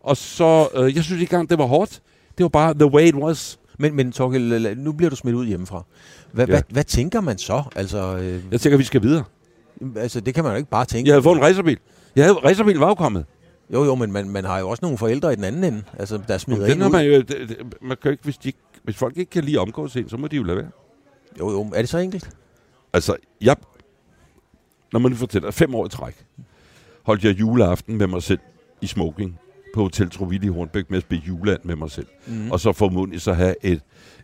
Og så, øh, jeg synes ikke engang, det var hårdt. Det var bare the way it was. Men, men Torgild, nu bliver du smidt ud hjemmefra. Hvad, Ja. hvad, hvad tænker man så? Altså, øh, Jeg tænker, vi skal videre. altså, det kan man jo ikke bare tænke. Jeg havde fået en racerbil. Jeg havde, racerbilen var jo kommet. Jo, jo, men man, man har jo også nogle forældre i den anden ende, altså, der smider Den en ud. man jo, det, man kan jo ikke, hvis, de, hvis folk ikke kan lide omgås ind, så må de jo lade være. Jo, jo, er det så enkelt? Altså, jeg, når man fortæller, fem år i træk, holdt jeg juleaften med mig selv i smoking på Hotel Troville i Hornbæk med at spille juleand med mig selv. Mm. Og så formodentlig så have et,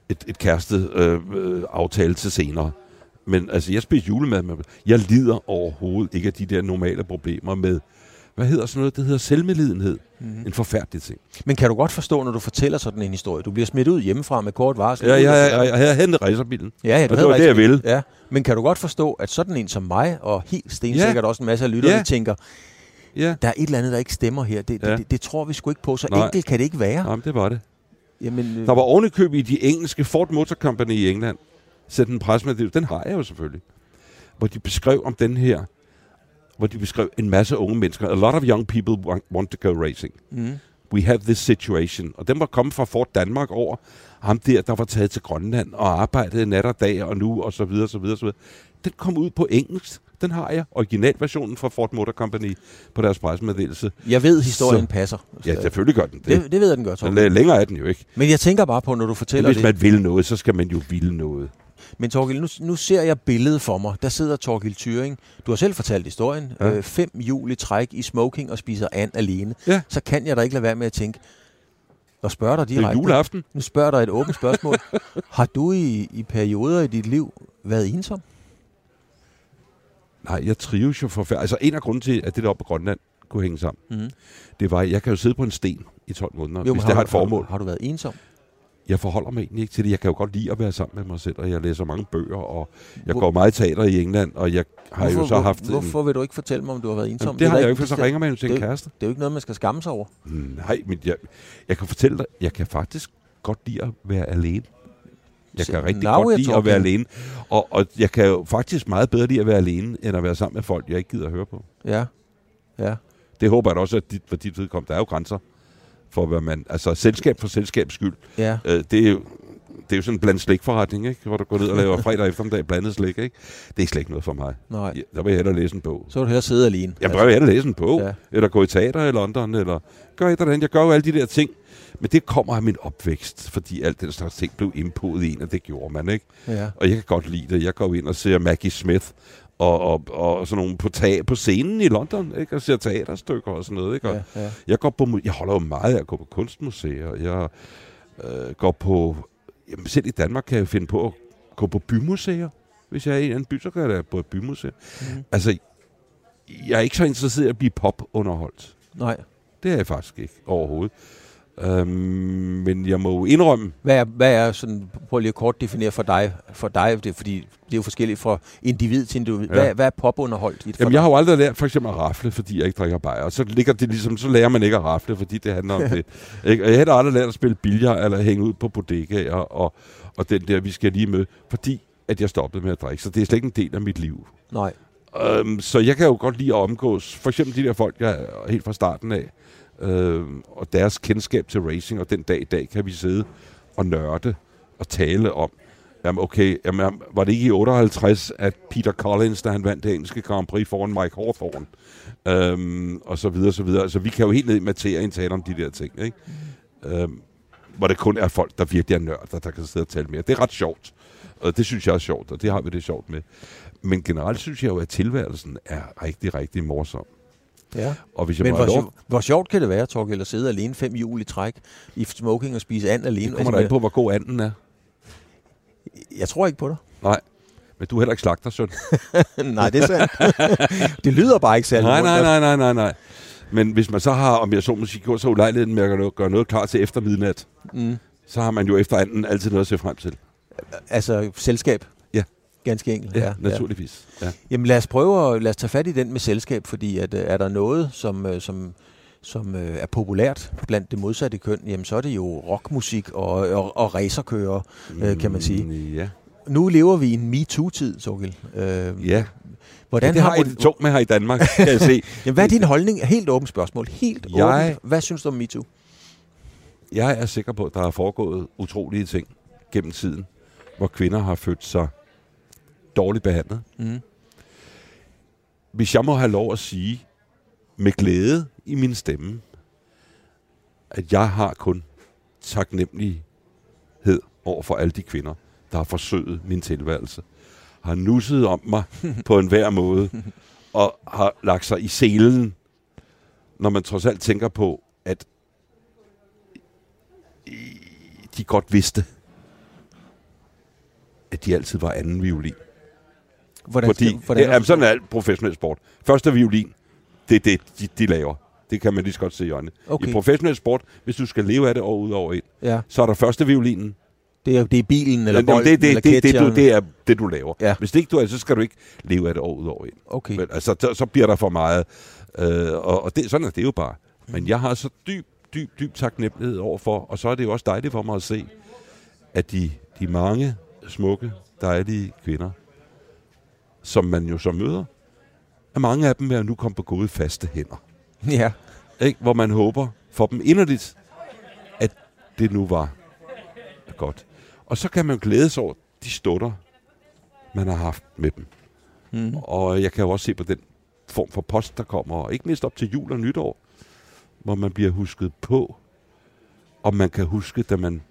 et, et kæreste øh, øh, aftale til senere. Men altså, jeg spiste julemad med mig. Jeg lider overhovedet ikke af de der normale problemer med, hvad hedder sådan noget? Det hedder selvmedlidenhed. Mm. En forfærdelig ting. Men kan du godt forstå, når du fortæller sådan en historie? Du bliver smidt ud hjemmefra med kort varsel. Ja, jeg, jeg, jeg, havde hentet racerbilen. Ja, ja, du Og det var det, jeg ville. Ja, men kan du godt forstå, at sådan en som mig, og helt stensikkert Ja. også en masse af lytterne, Ja. tænker, Ja, der er et eller andet, der ikke stemmer her. Det, Ja. det, det, det tror vi sgu ikke på. Så Nej. enkelt kan det ikke være. Jamen, det var det. Jamen, øh, Der var ovenikøb i de engelske Ford Motor Company i England. Sæt en presmeddelelse. Den har jeg jo selvfølgelig. Hvor de beskrev om den her. Hvor de beskrev en masse unge mennesker. A lot of young people want, want to go racing. mm, We have this situation. Og den var kommet fra Ford Danmark over. Ham der, der var taget til Grønland og arbejdede nat og dag og nu og så videre, så videre, så videre. Den kom ud på engelsk. Den har jeg. Originalversionen fra Ford Motor Company på deres presmeddelelse. jeg ved, historien Så- passer. Ja, selvfølgelig gør den det. det, det ved jeg, den gør, Torben. Er længere er den jo ikke. Men jeg tænker bare på, når du Men fortæller hvis det. man vil noget, så skal man jo ville noget. Men Torgild, nu, nu ser jeg billedet for mig. Der sidder Torgild Thyring. Du har selv fortalt historien. Ja. Øh, fem jul i træk i smoking og spiser and alene. Ja. Så kan jeg da ikke lade være med at tænke, og spørge dig Det er direkte. juleaften. Nu spørger dig et åbent spørgsmål. har du i, i perioder i dit liv været ensom? Nej, jeg trives jo forfærdeligt. Altså en af grunden til, at det der oppe på Grønland kunne hænge sammen, Mm. det var, at jeg kan jo sidde på en sten i 12 måneder, Jo, hvis det har du- et formål. Har du, har du været ensom? Jeg forholder mig egentlig ikke til det. Jeg kan jo godt lide at være sammen med mig selv, og jeg læser mange bøger, og jeg Hvor- går meget i teater i England, og jeg har hvorfor, jo så haft... Hvor, hvorfor vil du ikke fortælle mig, om du har været ensom? Jamen, det har er da jeg jo ikke, for så det- ringer man jo til en det- kæreste. Det er jo ikke noget, man skal skamme sig over. Nej, men jeg, jeg kan fortælle dig, jeg kan faktisk godt lide at være alene. Jeg kan rigtig now godt lide at være alene. Og, og jeg kan jo faktisk meget bedre lide at være alene, end at være sammen med folk, jeg ikke gider at høre på. Ja. Ja. Det håber jeg da også, at dit, for dit vedkommende, der er jo grænser for, hvad man... Altså, selskab for selskabs skyld. Ja. Øh, det er jo... Det er jo sådan en blandt slikforretning, ikke? hvor du går ned og laver fredag eftermiddag blandet slik. Ikke? Det er slet ikke noget for mig. Nej. Ja, der vil jeg hellere læse en bog. Så vil du hellere sidde alene. Jeg vil hellere læse en bog, Ja. eller gå i teater i London, eller gøre et eller andet. Jeg gør jo alle de der ting. Men det kommer af min opvækst, fordi alt den slags ting blev indpodet i en, og det gjorde man, ikke? Ja. Og jeg kan godt lide det. Jeg går ind og ser Maggie Smith og, og, og sådan nogle på, tag, på scenen i London, ikke? Og ser teaterstykker og sådan noget, ikke? Og Ja, ja. Jeg går på, jeg holder jo meget af at gå på kunstmuseer. Jeg øh, går på, jamen selv i Danmark kan jeg finde på at gå på bymuseer. Hvis jeg er i en anden by, så kan jeg da på et bymuseum. Mm. Altså, jeg er ikke så interesseret i at blive pop-underholdt. Nej. Det er jeg faktisk ikke overhovedet. Øhm, men jeg må jo indrømme, Hvad er, hvad er sådan, prøv lige at kort definere for dig, for dig det, fordi det er jo forskelligt fra individ til individ. Ja. Hvad, hvad er popunderholdt Jamen, dig? jeg har jo aldrig lært for eksempel at rafle, fordi jeg ikke drikker bajer. Og så, ligger det ligesom, så lærer man ikke at rafle, fordi det handler om det. Ikke? Og jeg har aldrig lært at spille billard eller hænge ud på bodegaer og, og den der, vi skal lige med, fordi at jeg stoppede med at drikke. Så det er slet ikke en del af mit liv. Nej. Øhm, så jeg kan jo godt lide at omgås, for eksempel de der folk, jeg helt fra starten af, øh, og deres kendskab til racing, og den dag i dag kan vi sidde og nørde og tale om, jamen okay, jamen, var det ikke i 58, at Peter Collins, da han vandt det engelske Grand Prix foran Mike Hawthorne, øhm, og så videre, så videre. Altså vi kan jo helt ned i materien tale om de der ting, ikke? Øhm, hvor det kun er folk, der virkelig er nørder, der kan sidde og tale mere. Det er ret sjovt, og det synes jeg er sjovt, og det har vi det sjovt med. Men generelt synes jeg jo, at tilværelsen er rigtig, rigtig morsom. Ja. Og hvis jeg Men hvor, lov, sjo- hvor sjovt kan det være, Torgild, at sidde alene fem jul i træk i smoking og spise and alene? det kommer der ind på, hvor god anden er. Jeg tror ikke på dig. Nej, men du er heller ikke slagter, søn. nej, det er sandt. det lyder bare ikke særlig nej, nej, nej, nej, nej, nej. Men hvis man så har, om jeg så må sige, gjort så ulejligheden med at gøre noget, gøre noget klar til efter midnat, Mm. så har man jo efter anden altid noget at se frem til. Altså selskab? Ja. Ganske enkelt. Ja, naturligvis. Ja. Jamen lad os prøve at lad os tage fat i den med selskab, fordi at, øh, er der noget, som, øh, som, som øh, er populært blandt det modsatte køn, jamen så er det jo rockmusik og, og, og racerkører, øh, kan man sige. Mm, Ja. Nu lever vi i en MeToo-tid, Torgild. Øh, Ja, hvordan det har I du- det tungt med her i Danmark, kan jeg se. Jamen, hvad er din holdning? Helt åbent spørgsmål. Helt Jeg- åbent. Hvad synes du om MeToo? Jeg er sikker på, at der er foregået utrolige ting gennem tiden, hvor kvinder har følt sig dårligt behandlet. Mm. Hvis jeg må have lov at sige med glæde i min stemme, at jeg har kun taknemmelighed over for alle de kvinder, der har forsøget min tilværelse, har nusset om mig på en hver måde, og har lagt sig i selen, når man trods alt tænker på, at de godt vidste, at de altid var anden violin. Hvordan, Fordi, hvordan ja, jamen, sådan er alt professionel sport. Første violin, det er det, de, de laver. Det kan man lige så godt se i øjnene. Okay. I professionel sport, hvis du skal leve af det år ud over en, Ja, så er der første violinen. det er, det er bilen, eller Jamen, bolden, det, det, eller det, det, det, du, det er det, du laver. Ja. Hvis det ikke du er, så skal du ikke leve af det år ud over en. Okay. Men, altså, så, så bliver der for meget. Øh, og og det, sådan er det jo bare. Men jeg har så dyb, dyb, dyb taknemmelighed overfor, og så er det jo også dejligt for mig at se, at de, de mange smukke, dejlige kvinder, som man jo så møder, at mange af dem er nu kommet på gode faste hænder. Ja. Ikke? Hvor man håber for dem inderligt, at det nu var godt. Og så kan man glæde sig over de stunder, man har haft med dem. Mm. Og jeg kan jo også se på den form for post, der kommer, og ikke mindst op til jul og nytår, hvor man bliver husket på, og man kan huske, da man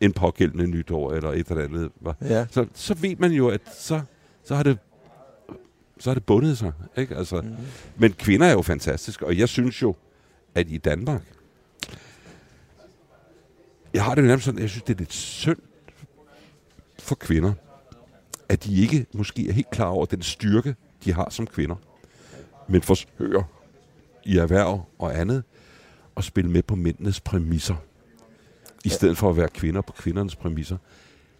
en pågældende nytår eller et eller andet var. Ja. Så, så ved man jo, at så, så har det så har det bundet sig. Ikke? Altså, mm. Men kvinder er jo fantastiske, og jeg synes jo, at i Danmark, jeg har det jo nærmest sådan, jeg synes, det er lidt synd for kvinder, at de ikke måske er helt klar over den styrke, de har som kvinder, men forsøger i erhverv og andet at spille med på mændenes præmisser, i stedet for at være kvinder på kvindernes præmisser.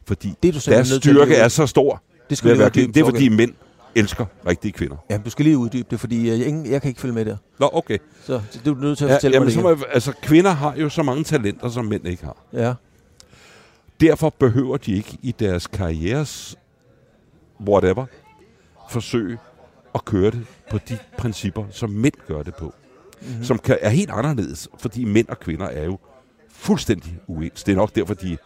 Fordi Det du deres styrke er så stor. Det skal at være kvinde. Det er fordi mænd elsker rigtige kvinder. Ja, du skal lige uddybe det, fordi jeg, ingen, jeg kan ikke følge med der. Nå, okay. Så det er du nødt til at Ja, fortælle jamen, mig så det må igen. jeg, altså, kvinder har jo så mange talenter, som mænd ikke har. Ja. Derfor behøver de ikke i deres karrieres whatever forsøge at køre det på de principper, som mænd gør det på. Mm-hmm. Som kan, er helt anderledes, fordi mænd og kvinder er jo fuldstændig uens. Det er nok derfor, de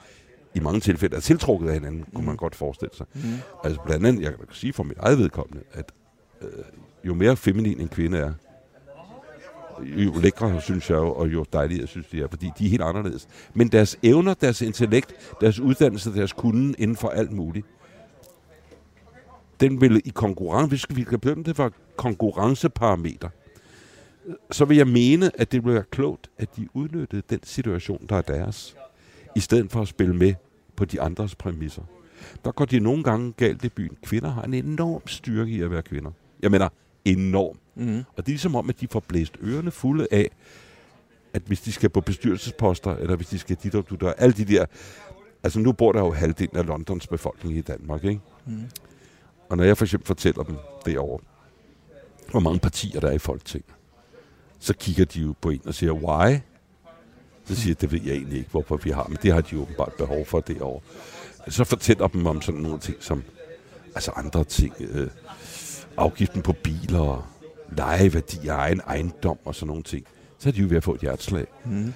i mange tilfælde er tiltrukket af hinanden, kunne man godt forestille sig. Mm. Altså blandt andet, jeg kan sige for mit eget vedkommende, at øh, jo mere feminin en kvinde er, jo lækre synes jeg og jo dejligere synes de er, fordi de er helt anderledes. Men deres evner, deres intellekt, deres uddannelse, deres kunden inden for alt muligt, den vil i konkurrence, hvis vi kan bedømme det for konkurrenceparameter, så vil jeg mene, at det vil være klogt, at de udnyttede den situation, der er deres, i stedet for at spille med på de andres præmisser. Der går de nogle gange galt i byen. Kvinder har en enorm styrke i at være kvinder. Jeg mener, enorm. Mm. Og det er ligesom om, at de får blæst ørerne fulde af, at hvis de skal på bestyrelsesposter, eller hvis de skal dit og du der, alle de der... Altså nu bor der jo halvdelen af Londons befolkning i Danmark, ikke? Mm. Og når jeg for eksempel fortæller dem derovre, hvor mange partier der er i Folketinget, så kigger de jo på en og siger, why? Så siger jeg, det ved jeg egentlig ikke, hvorfor vi har, men det har de jo åbenbart behov for derovre. Så fortæller dem om sådan nogle ting som, altså andre ting, øh, afgiften på biler, lejeværdi af egen ejendom og sådan nogle ting. Så er de jo ved at få et hjerteslag. Mm.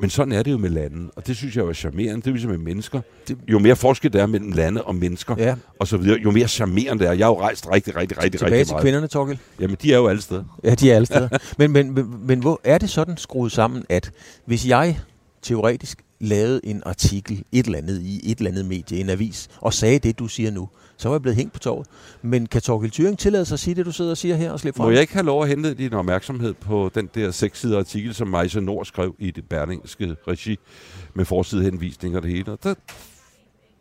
Men sådan er det jo med lande, og det synes jeg jo er charmerende. Det er ligesom med mennesker. Det- Jo mere forskel der er mellem lande og mennesker, Ja. og så videre, jo mere charmerende det er. Jeg har jo rejst rigtig, rigtig, rigtig, Tilbage rigtig til meget. kvinderne, Torgild. Jamen, de er jo alle steder. Ja, de er alle steder. men, men, men, men hvor er det sådan skruet sammen, at hvis jeg teoretisk lavede en artikel et eller andet i et eller andet medie, en avis, og sagde det, du siger nu, så var jeg blevet hængt på torvet. Men kan Torgild Thyring tillade sig at sige det, du sidder og siger her og slippe Må frem? jeg ikke have lov at hente din opmærksomhed på den der sekssider artikel, som Majse Nord skrev i det berlingske regi med forsidehenvisning og det hele? Og der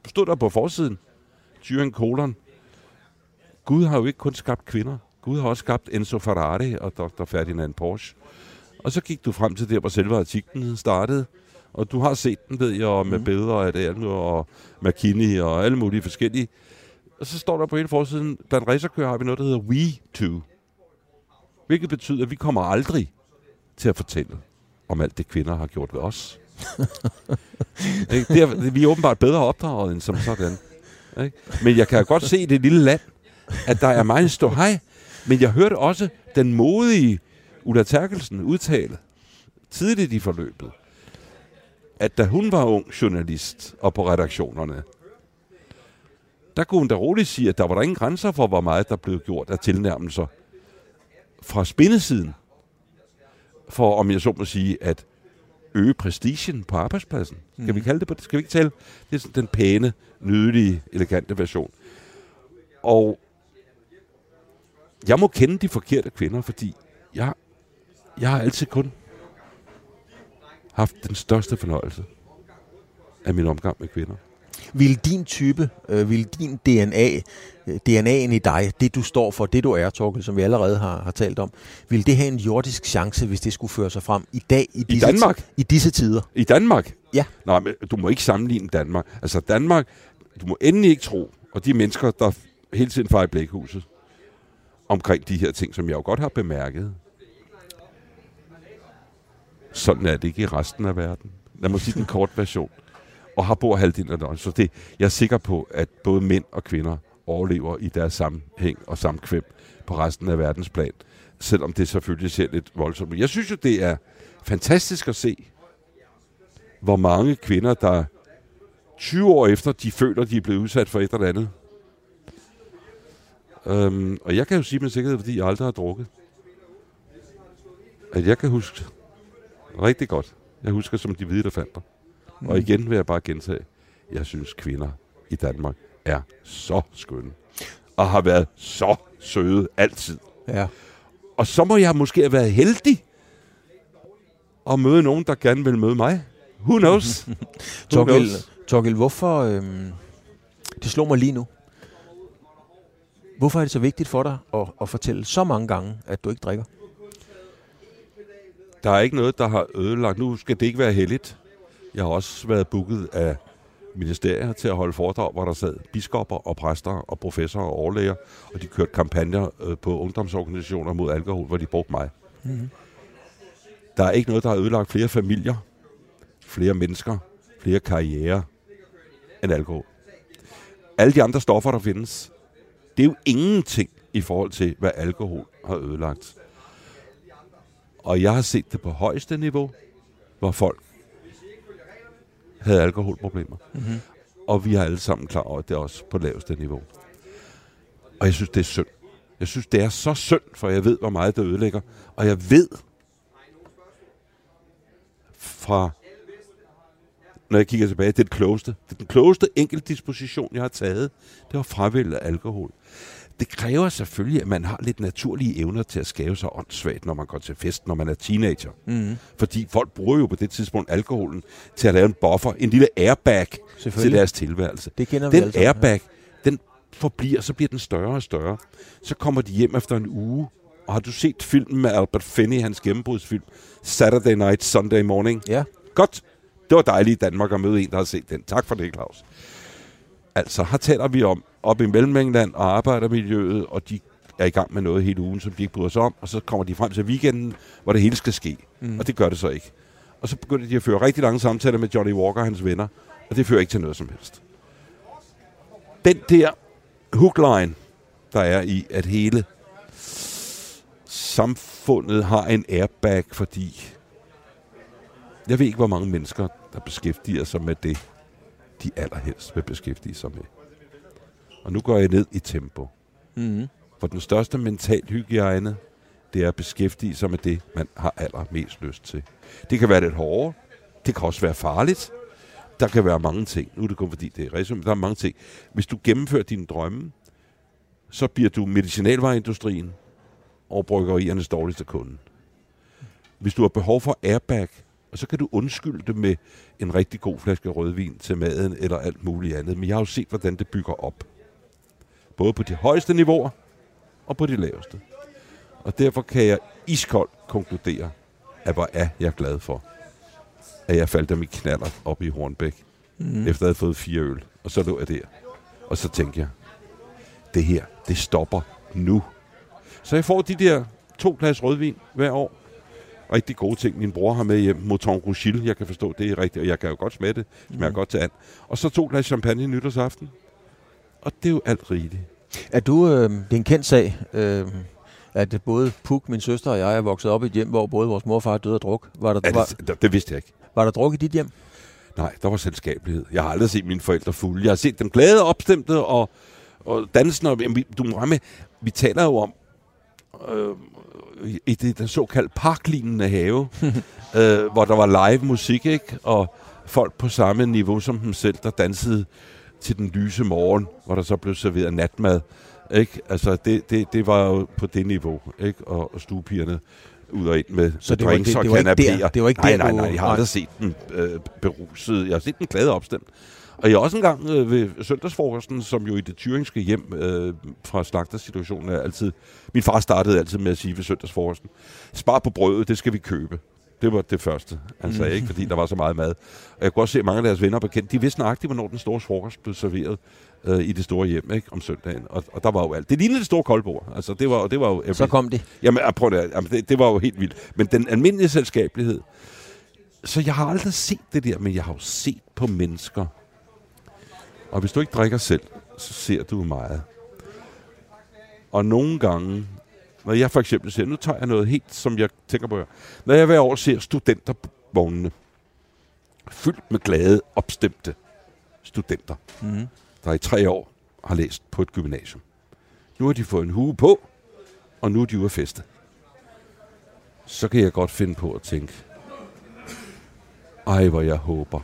stod der på forsiden, Tyring kolon, Gud har jo ikke kun skabt kvinder. Gud har også skabt Enzo Ferrari og Dr. Ferdinand Porsche. Og så gik du frem til der, hvor selve artiklen startede. Og du har set den, ved jeg, med mm. billeder af det og McKinney og alle mulige forskellige. Og så står der på hele forsiden, blandt racerkører har vi noget, der hedder We Too. Hvilket betyder, at vi kommer aldrig til at fortælle om alt det, kvinder har gjort ved os. Det er, vi er åbenbart bedre opdraget end som sådan. Ikke? Men jeg kan godt se i det lille land, at der er meget stå hej. Men jeg hørte også den modige Ulla Terkelsen udtale tidligt i forløbet, at da hun var ung journalist og på redaktionerne, der kunne hun da roligt sige, at der var der ingen grænser for, hvor meget der blev gjort af tilnærmelser fra spindesiden, for om jeg så må sige, at øge prestigen på arbejdspladsen. Skal Mhm. vi kalde det på det? Skal vi ikke tale? Det er sådan den pæne, nydelige, elegante version. Og jeg må kende de forkerte kvinder, fordi jeg, jeg har altid kun haft den største fornøjelse af min omgang med kvinder. Vil din type, øh, vil din DNA, øh, DNA'en i dig, det du står for, det du er, Torkel, som vi allerede har, har talt om, vil det have en jordisk chance, hvis det skulle føre sig frem i dag, i disse, Danmark? i disse tider? I Danmark? Ja. Nej, men du må ikke sammenligne Danmark. Altså Danmark, du må endelig ikke tro, og de mennesker, der hele tiden farer i blækhuset omkring de her ting, som jeg jo godt har bemærket. Sådan er det ikke i resten af verden. Lad mig sige den kort version. Og har bor halvdelen af det. Så det, jeg er sikker på, at både mænd og kvinder overlever i deres sammenhæng og samkvem på resten af verdensplan. Selvom det selvfølgelig ser lidt voldsomt. ud. Jeg synes jo, det er fantastisk at se, hvor mange kvinder, der 20 år efter, de føler, de er blevet udsat for et eller andet. Øhm, og jeg kan jo sige med sikkerhed, fordi jeg aldrig har drukket, at jeg kan huske rigtig godt. Jeg husker som de hvide, der fandt dig. Og igen vil jeg bare gentage, jeg synes kvinder i Danmark er så skønne. Og har været så søde altid. Ja. Og så må jeg måske have været heldig at møde nogen, der gerne vil møde mig. Who knows? Knows? Torkel, hvorfor... Øhm, det slår mig lige nu. Hvorfor er det så vigtigt for dig at, at fortælle så mange gange, at du ikke drikker? Der er ikke noget, der har ødelagt. Nu skal det ikke være heldigt. Jeg har også været booket af ministerier til at holde foredrag, hvor der sad biskopper og præster og professorer og overlæger, og de kørte kampagner øh, på ungdomsorganisationer mod alkohol, hvor de brugte mig. Mm-hmm. Der er ikke noget, der har ødelagt flere familier, flere mennesker, flere karrierer end alkohol. Alle de andre stoffer, der findes, det er jo ingenting i forhold til, hvad alkohol har ødelagt. Og jeg har set det på højeste niveau, hvor folk havde alkoholproblemer. Mm-hmm. Og vi har alle sammen klar over, at det er også på laveste niveau. Og jeg synes, det er synd. Jeg synes, det er så synd, for jeg ved, hvor meget det ødelægger. Og jeg ved fra, når jeg kigger tilbage, det er det klogeste. Det er den klogeste enkeltdisposition, jeg har taget. Det var fravælget af alkohol. Det kræver selvfølgelig, at man har lidt naturlige evner til at skave sig åndssvagt, når man går til fest, når man er teenager. Mm. Fordi folk bruger jo på det tidspunkt alkoholen til at lave en buffer, en lille airbag til deres tilværelse. Det kender vi Den sammen, airbag, den forbliver, så bliver den større og større. Så kommer de hjem efter en uge, og har du set filmen med Albert Finney, hans gennembrudsfilm, Saturday Night, Sunday Morning? Ja. Godt. Det var dejligt i Danmark at møde en, der har set den. Tak for det, Claus. Altså, her taler vi om op i Mellemengland og arbejdermiljøet, og de er i gang med noget hele ugen, som de ikke bryder sig om, og så kommer de frem til weekenden, hvor det hele skal ske. Mm. Og det gør det så ikke. Og så begynder de at føre rigtig lange samtaler med Johnny Walker og hans venner, og det fører ikke til noget som helst. Den der hookline, der er i, at hele samfundet har en airbag, fordi jeg ved ikke, hvor mange mennesker, der beskæftiger sig med det, de allerhelst vil beskæftige sig med. Og nu går jeg ned i tempo. Mm-hmm. For den største mental hygiejne, det er at beskæftige sig med det, man har allermest lyst til. Det kan være lidt hårdere. Det kan også være farligt. Der kan være mange ting. Nu er det kun fordi, det er resume. Der er mange ting. Hvis du gennemfører dine drømme, så bliver du medicinalvareindustrien og bryggeriernes dårligste kunde. Hvis du har behov for airbag, og så kan du undskylde det med en rigtig god flaske rødvin til maden eller alt muligt andet. Men jeg har jo set, hvordan det bygger op. Både på de højeste niveauer og på de laveste. Og derfor kan jeg iskoldt konkludere, at hvor er jeg glad for, at jeg faldt af mit knaller op i Hornbæk, mm. efter at have fået fire øl. Og så lå jeg der. Og så tænkte jeg, det her, det stopper nu. Så jeg får de der to glas rødvin hver år. Rigtig gode ting. Min bror har med hjem. Mouton Rougil, jeg kan forstå, det er rigtigt. Og jeg kan jo godt smage det. Smager mm. godt til and. Og så to glas champagne nytårsaften. Og det er jo alt rigeligt. Er du, øh, det er en kendt sag, øh, at både Puk, min søster og jeg er vokset op i et hjem, hvor både vores mor og far døde af druk. Var der, Ja, var, det, det, det vidste jeg ikke. var der druk i dit hjem? Nej, der var selskabelighed. Jeg har aldrig set mine forældre fulde. Jeg har set dem glade, opstemte og, og dansende. Og, jamen, vi- du må med, vi taler jo om øh, i det den såkaldte parklignende have, øh, hvor der var live musik, ikke? Og folk på samme niveau som dem selv, der dansede til den lyse morgen, hvor der så blev serveret natmad. Ikke? Altså, det, det, det var jo på det niveau, ikke? Og, og stuepigerne ud og ind med Så det var drinks ikke- og det var ikke der- kanapéer. det var ikke nej, der, nej, du- nej, jeg har nej. aldrig set dem øh, beruset. Jeg har set dem glade opstemt. Og jeg også engang øh, ved søndagsfrokosten, som jo i det tyringske hjem øh, fra slagtersituationen er altid... Min far startede altid med at sige ved søndagsfrokosten, spar på brødet, det skal vi købe. Det var det første, han sagde, ikke? fordi der var så meget mad. Og jeg kunne også se, at mange af deres venner og bekendte, de vidste nøjagtigt, hvornår den store frokost blev serveret øh, i det store hjem ikke? om søndagen. Og, og der var jo alt. Det lignede det store koldbord. Altså, det var, det var jo... Så kom det. Jamen, prøv det, jamen, det, det var jo helt vildt. Men den almindelige selskabelighed... Så jeg har aldrig set det der, men jeg har jo set på mennesker. Og hvis du ikke drikker selv, så ser du meget. Og nogle gange, når jeg for eksempel ser, nu tager jeg noget helt, som jeg tænker på, når jeg hver år ser studentervognene, fyldt med glade, opstemte studenter, Mm. der i tre år har læst på et gymnasium. Nu har de fået en hue på, og nu er de ude at feste. Så kan jeg godt finde på at tænke, ej hvor jeg håber,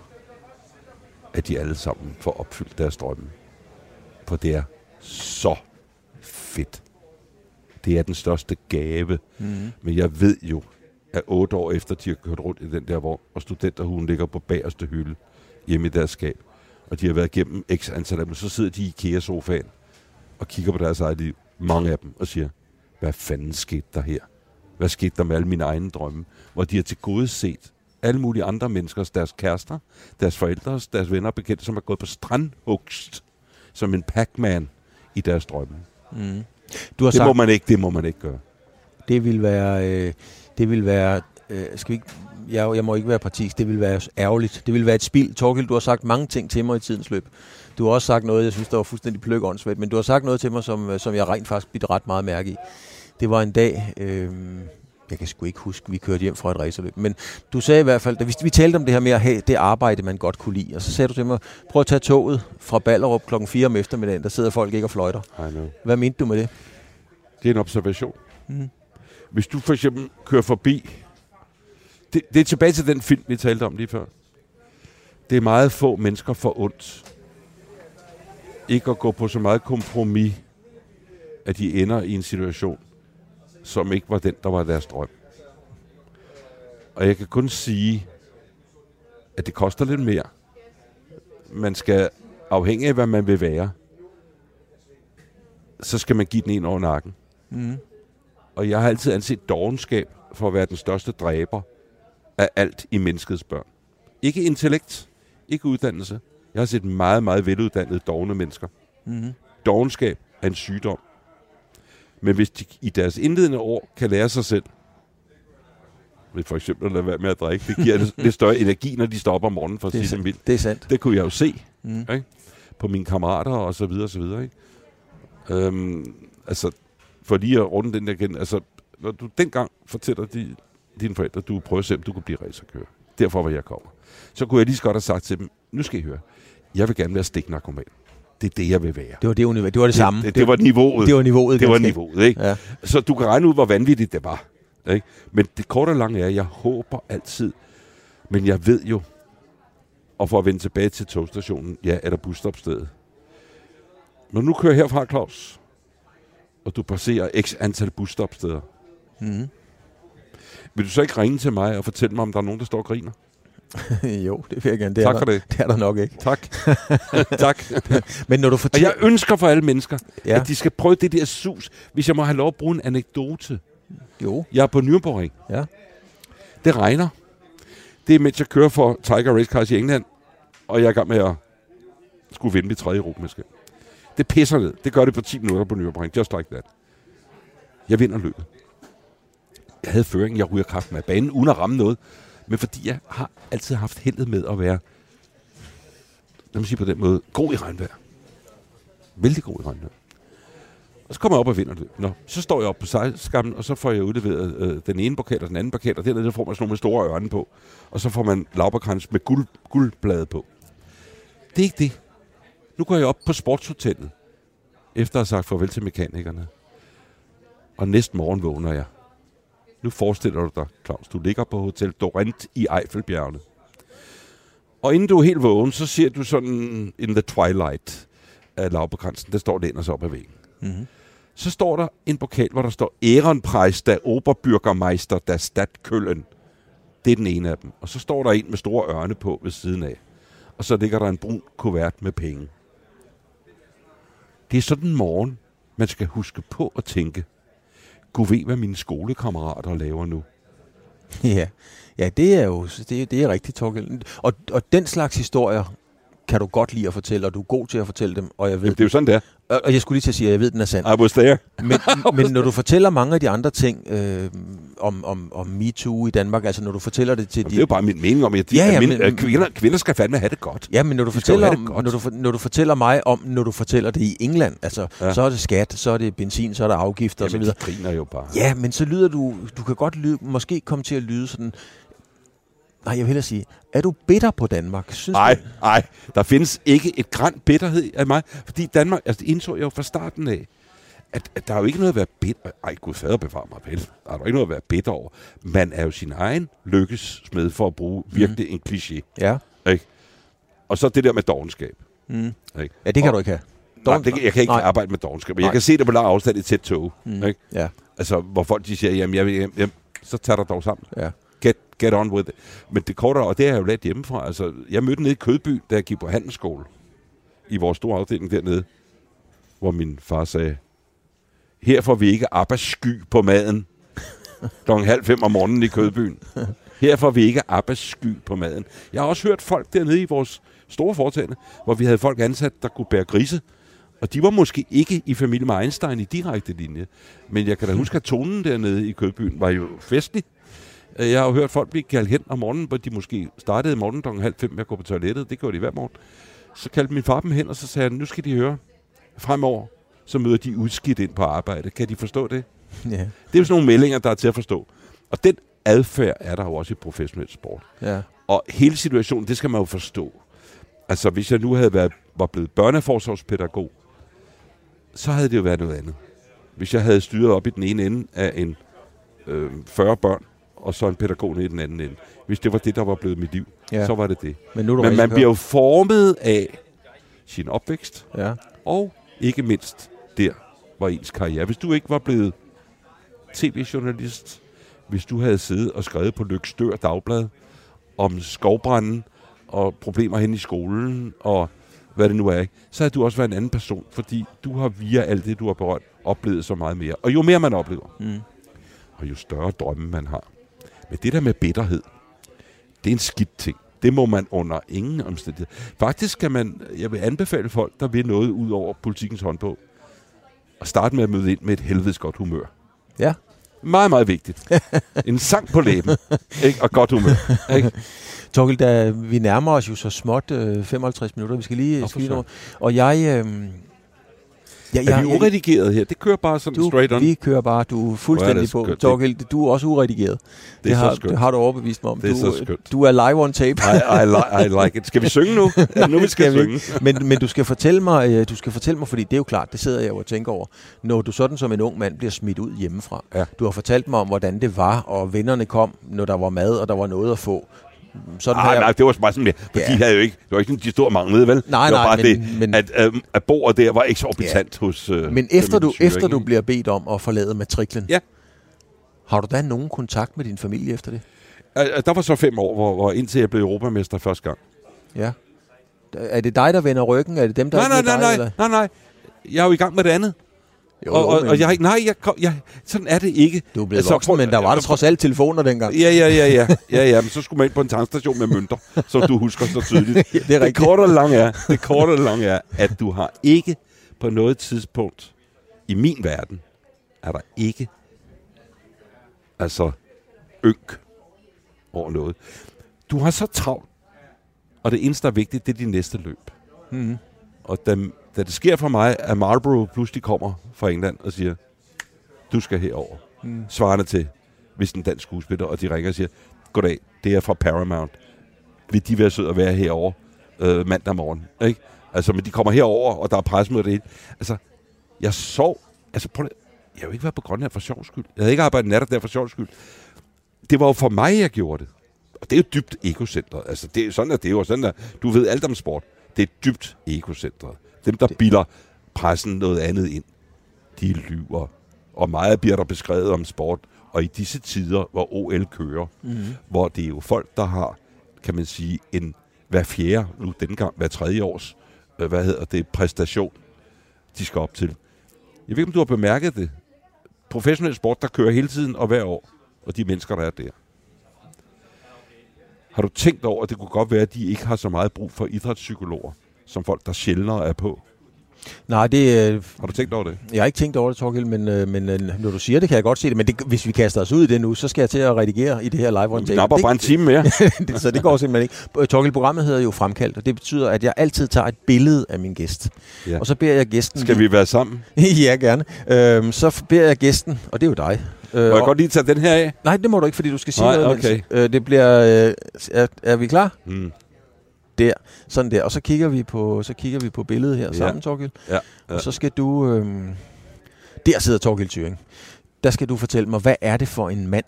at de alle sammen får opfyldt deres drømme. For det er så fedt. Det er den største gave. Mm. Men jeg ved jo, at otte år efter, de har kørt rundt i den der vogn, og studenterhugen ligger på bagerste hylde hjemme i deres skab, og de har været igennem x antal af dem, så sidder de i IKEA-sofaen og kigger på deres eget liv, mange af dem, og siger, hvad fanden skete der her? Hvad skete der med alle mine egne drømme? Hvor de har til gode set alle mulige andre menneskers, deres kærester, deres forældre, deres venner og bekendte, som er gået på strandhugst som en Pac-Man i deres drømme. Mm. Du har Det sagt, må man ikke, det må man ikke gøre. det vil være, øh, det vil være, øh, skal vi ikke, jeg, jeg må ikke være partisk, det vil være ærgerligt. Det vil være et spild. Torgild, du har sagt mange ting til mig i tidens løb. Du har også sagt noget, jeg synes, der var fuldstændig pløkåndsvægt, men du har sagt noget til mig, som, øh, som jeg rent faktisk bidt ret meget mærke i. Det var en dag, øh, jeg kan sgu ikke huske, vi kørte hjem fra et racerløb, men du sagde i hvert fald, da vi, vi talte om det her med at have det arbejde, man godt kunne lide, og så sagde du til mig, prøv at tage toget fra Ballerup klokken 4 om eftermiddagen, der sidder folk ikke og fløjter. Hvad mente du med det? Det er en observation. Mhm. Hvis du for eksempel kører forbi... Det, det er tilbage til den film, vi talte om lige før. Det er meget få mennesker for ondt. Ikke at gå på så meget kompromis, at de ender i en situation, som ikke var den, der var deres drøm. Og jeg kan kun sige, at det koster lidt mere. Man skal, afhængig af hvad man vil være, så skal man give den en over nakken. Mm. Og jeg har altid anset dogenskab for at være den største dræber af alt i menneskets børn. Ikke intellekt, ikke uddannelse. Jeg har set meget, meget veluddannede dogne mennesker. Mm. Dogenskab er en sygdom. Men hvis de i deres indledende år kan lære sig selv, ved for eksempel at lade være med at drikke, det giver lidt større energi, når de stopper om morgenen for at sige vildt. Det er sandt. Det kunne jeg jo se Mm. ikke? på mine kammerater og så videre og så videre. Ikke? Øhm, altså, for lige at runde den der igen, altså, når du dengang fortæller de, dine forældre, at du prøver at se, om du kunne blive racerkører. Derfor var jeg kommer. Så kunne jeg lige så godt have sagt til dem, nu skal I høre, jeg vil gerne være stiknarkoman. Det er det, jeg vil være. Det var det, univers- det, var det samme. Det, det, det var niveauet. det var niveauet. det var niveauet, ikke? Ja. Så du kan regne ud, hvor vanvittigt det var. Ikke? Men det korte og lange er, at jeg håber altid, men jeg ved jo, og for at vende tilbage til togstationen, ja, er der busstopstedet. Når du nu kører herfra, Claus, og du passerer x antal busstopsteder, Mm. vil du så ikke ringe til mig og fortælle mig, om der er nogen, der står og griner? jo, det vil jeg gerne. Det Tak er for der, det. Det er der nok ikke. Tak. tak. Men når du Og fortæller... jeg ønsker for alle mennesker, ja. ja, at de skal prøve det der sus. Hvis jeg må have lov at bruge en anekdote. jo, Jeg er på Nürburgring. ja. Det regner. Det er, mens jeg kører for Tiger Race Cars i England, og jeg er i gang med at skulle vinde mit tredje europamesterskab. Det pisser ned. Det gør det på 10 minutter på Nürburgring. Just like that. Jeg vinder løbet. Jeg havde føringen. Jeg ryger kraften af banen, uden at ramme noget. Men fordi jeg har altid haft heldet med at være, lad mig sige på den måde, god i regnvejr. Vældig god i regnvejr. Og så kommer jeg op og vinder det. Nå, så står jeg op på sejlskammen, og så får jeg udleveret øh, den ene pokal og den anden pokal, og dernede der får man sådan nogle med store ørne på. Og så får man lauberkrans med guld, guldblade på. Det er ikke det. Nu går jeg op på sportshotellet, efter at have sagt farvel til mekanikerne. Og næste morgen vågner jeg. Nu forestiller du dig, Claus, du ligger på Hotel Dorint i Eiffelbjergene. Og inden du er helt vågen, så ser du sådan in the twilight af lavbekransen, der står læner sig op ad væggen. Mm-hmm. Så står der en pokal, hvor der står Ehrenpreis der Oberbürgermeister der Stadtkøllen. Det er den ene af dem. Og så står der en med store ørne på ved siden af. Og så ligger der en brun kuvert med penge. Det er sådan en morgen, man skal huske på at tænke. Gud ved, hvad mine skolekammerater laver nu. Ja, ja det er jo det, er, det er rigtigt, Torgild. Og, og den slags historier kan du godt lide at fortælle, og du er god til at fortælle dem, og jeg ved, Jamen, det er jo sådan, det er. og jeg skulle lige til at sige, at jeg ved, at den er sand. I was there. Men, men når du fortæller mange af de andre ting øh, om, om, om MeToo i Danmark, altså når du fortæller det til Jamen, det er jo bare min mening om, at, de, Ja, ja, min, men- kvinder, kvinder skal fandme have det godt. Ja, men når du, De fortæller, om, når, du, når du fortæller mig om, når du fortæller det i England, altså, ja. Så er det skat, så er det benzin, så er der afgifter Jamen, osv. de griner jo bare. Ja, men så lyder du, du kan godt lyde, måske komme til at lyde sådan, nej, jeg vil hellere sige, er du bitter på Danmark? Nej, nej. Der findes ikke et græn bitterhed af mig. Fordi Danmark, altså det indså jeg jo fra starten af, at, at der er jo ikke noget at være bitter. Ej, gud fader bevare mig vel. Der er jo ikke noget at være bitter over. Man er jo sin egen lykkes med for at bruge virkelig en kliché. Ja. Ikke? Og så det der med dogenskab. Mm. Ikke? ja, det kan Og- du ikke have. Nej, det, jeg kan ikke Nej. Arbejde med dogenskab. Men Nej. jeg kan se det på lang afstand i tæt tog. Mm. Ikke? Ja, Altså, hvor folk de siger, jamen, jeg, vil- jamen, jamen, så tager dig dog sammen. ja. Get, get on with it. Men det kortere, og det har jeg jo lært hjemmefra. Altså, jeg mødte nede i Kødby, da jeg gik på handelsskole. I vores store afdeling dernede. Hvor min far sagde, her får vi ikke arbejdssky på maden. Klokken halv fem om morgenen i Kødbyen. Her får vi ikke arbejdssky på maden. Jeg har også hørt folk dernede i vores store foretagende, hvor vi havde folk ansat, der kunne bære grise. Og de var måske ikke i familie med Einstein i direkte linje. Men jeg kan da huske, at tonen dernede i Kødbyen var jo festlig. Øh, Jeg har jo hørt folk blive kaldt hen om morgenen, hvor de måske startede morgenen kl. halv fem med at gå på toilettet. Det gjorde de hver morgen. Så kaldte min far dem hen, og så sagde han, nu skal de høre. Fremover, så møder de udskidt ind på arbejde. Kan de forstå det? ja. Det er jo sådan nogle meldinger, der er til at forstå. Og den adfærd er der jo også i professionel sport. ja. Og hele situationen, det skal man jo forstå. Altså, hvis jeg nu havde været, var blevet børneforsorgspædagog, så havde det jo været noget andet. Hvis jeg havde styret op i den ene ende af en øh, 40 børn, og så en pædagog i den anden ende. Hvis det var det, der var blevet mit liv, Ja. så var det det. Men nu Men man bliver jo formet af sin opvækst, Ja. og ikke mindst der var ens karriere. Hvis du ikke var blevet tv-journalist, hvis du havde siddet og skrevet på Lykstør Dagblad om skovbranden og problemer hen i skolen og hvad det nu er, ikke? så havde du også været en anden person, fordi du har via alt det, du har berørt, oplevet så meget mere. Og jo mere man oplever, Mm. og jo større drømme man har. Men det der med bitterhed, det er en skidt ting. Det må man under ingen omstændighed. Faktisk skal man, jeg vil anbefale folk, der vil noget ud over politikens håndbog, at starte med at møde ind med et helvedes godt humør. Ja. Meget, meget vigtigt. En sang på læben, ikke? og godt humør. Ikke? Torgild, da vi nærmer os jo så småt øh, 55 minutter. Vi skal lige søren. noget. Og jeg... Øh, ja, Er vi uredigeret her? Det kører bare sådan du, straight on. Vi kører bare. Du er Hvor er fuldstændig det på. Torgild, du er også uredigeret. Det er så har, det har du overbevist mig om. Det er du, så skønt. Du er live on tape. I, I, li- I like it. Skal vi synge nu? Ja, nu vi skal vi synge. men, men du skal fortælle mig, øh, du skal fortælle mig, fordi det er jo klart, det sidder jeg jo og tænker over, når du sådan som en ung mand bliver smidt ud hjemmefra. Ja. Du har fortalt mig om, hvordan det var, og vennerne kom, når der var mad, og der var noget at få. Sådan har Nej, jeg- nej, det var bare sådan, for Ja. de havde jo ikke, det var ikke sådan, de store manglede, vel? Nej, det var nej, bare men- det, men- at, øh, at bordet der var eksorbitant ja. hos øh, Men efter du, familiesyge, efter ikke? du bliver bedt om at forlade matriklen, Ja. har du da nogen kontakt med din familie efter det? Der var så fem år, hvor, hvor indtil jeg blev europamester første gang. Ja. Er det dig, der vender ryggen? Er det dem, der Nej, nej, nej, nej, nej, nej. Jeg er jo i gang med det andet. Jo, og, og, men og jeg, har ikke- nej, jeg, kom, jeg, sådan er det ikke. Du er blevet Altså, voksen, men der var der trods alt telefoner dengang. Ja, ja, ja, ja, ja, ja, men så skulle man ind på en tankstation med mønter, som du husker så tydeligt. det er Det rigtigt. korte og lange er, det korte og lange er, at du har ikke på noget tidspunkt i min verden, er der ikke altså ynk over noget. Du har så travlt, og det eneste, der er vigtigt, det er din næste løb. Mm. Og da, da det sker for mig, at Marlboro pludselig kommer fra England og siger, du skal herover. Mm. Svarende til, hvis en dansk skuespiller, og de ringer og siger, goddag, det er fra Paramount. Vil de være søde at være herover øh, mandag morgen? Ikke? Altså, men de kommer herover, og der er pressemøde det hele. Altså, jeg sov. Altså, prøv jeg har jo ikke været på Grønland for sjov skyld. Jeg havde ikke arbejdet natter der for sjov skyld. Det var jo for mig, jeg gjorde det. Og det er jo dybt egocentret. Altså, det er sådan, at det er jo sådan, at du ved alt om sport. Det er dybt egocentret. Dem, der bilder pressen noget andet ind, de lyver. Og meget bliver der beskrevet om sport. Og i disse tider, hvor OL kører, mm-hmm. hvor det er jo folk, der har, kan man sige, en hver fjerde, nu dengang hver tredje års, øh, hvad hedder det, præstation, de skal op til. Jeg ved ikke, om du har bemærket det. Professionel sport, der kører hele tiden og hver år, og de mennesker, der er der. Har du tænkt over, at det kunne godt være, at de ikke har så meget brug for idrætspsykologer, som folk, der sjældnere er på? Nej, det... Øh, Har du tænkt over det? jeg har ikke tænkt over det, Torgild, men, øh, men øh, når du siger det, kan jeg godt se det. Men det, hvis vi kaster os ud i det nu, så skal jeg til at redigere i det her live Vi napper bare en time mere. det, så det går simpelthen ikke. Torgild, programmet hedder jo Fremkaldt, og det betyder, at jeg altid tager et billede af min gæst. Ja. Og så beder jeg gæsten... Skal vi være sammen? ja, gerne. Øhm, så beder jeg gæsten, og det er jo dig. Øh, Må jeg og- godt lige tage den her af? Nej, det må du ikke, fordi du skal sige Nej, noget. okay. Øh, det bliver... Øh, er, er vi klar? Mm. Der. Sådan der. Og så kigger vi på, så kigger vi på billedet her Ja. sammen, Torgild. Ja, ja. Og så skal du... Øh, der sidder Torgild Thyring. Der skal du fortælle mig, hvad er det for en mand,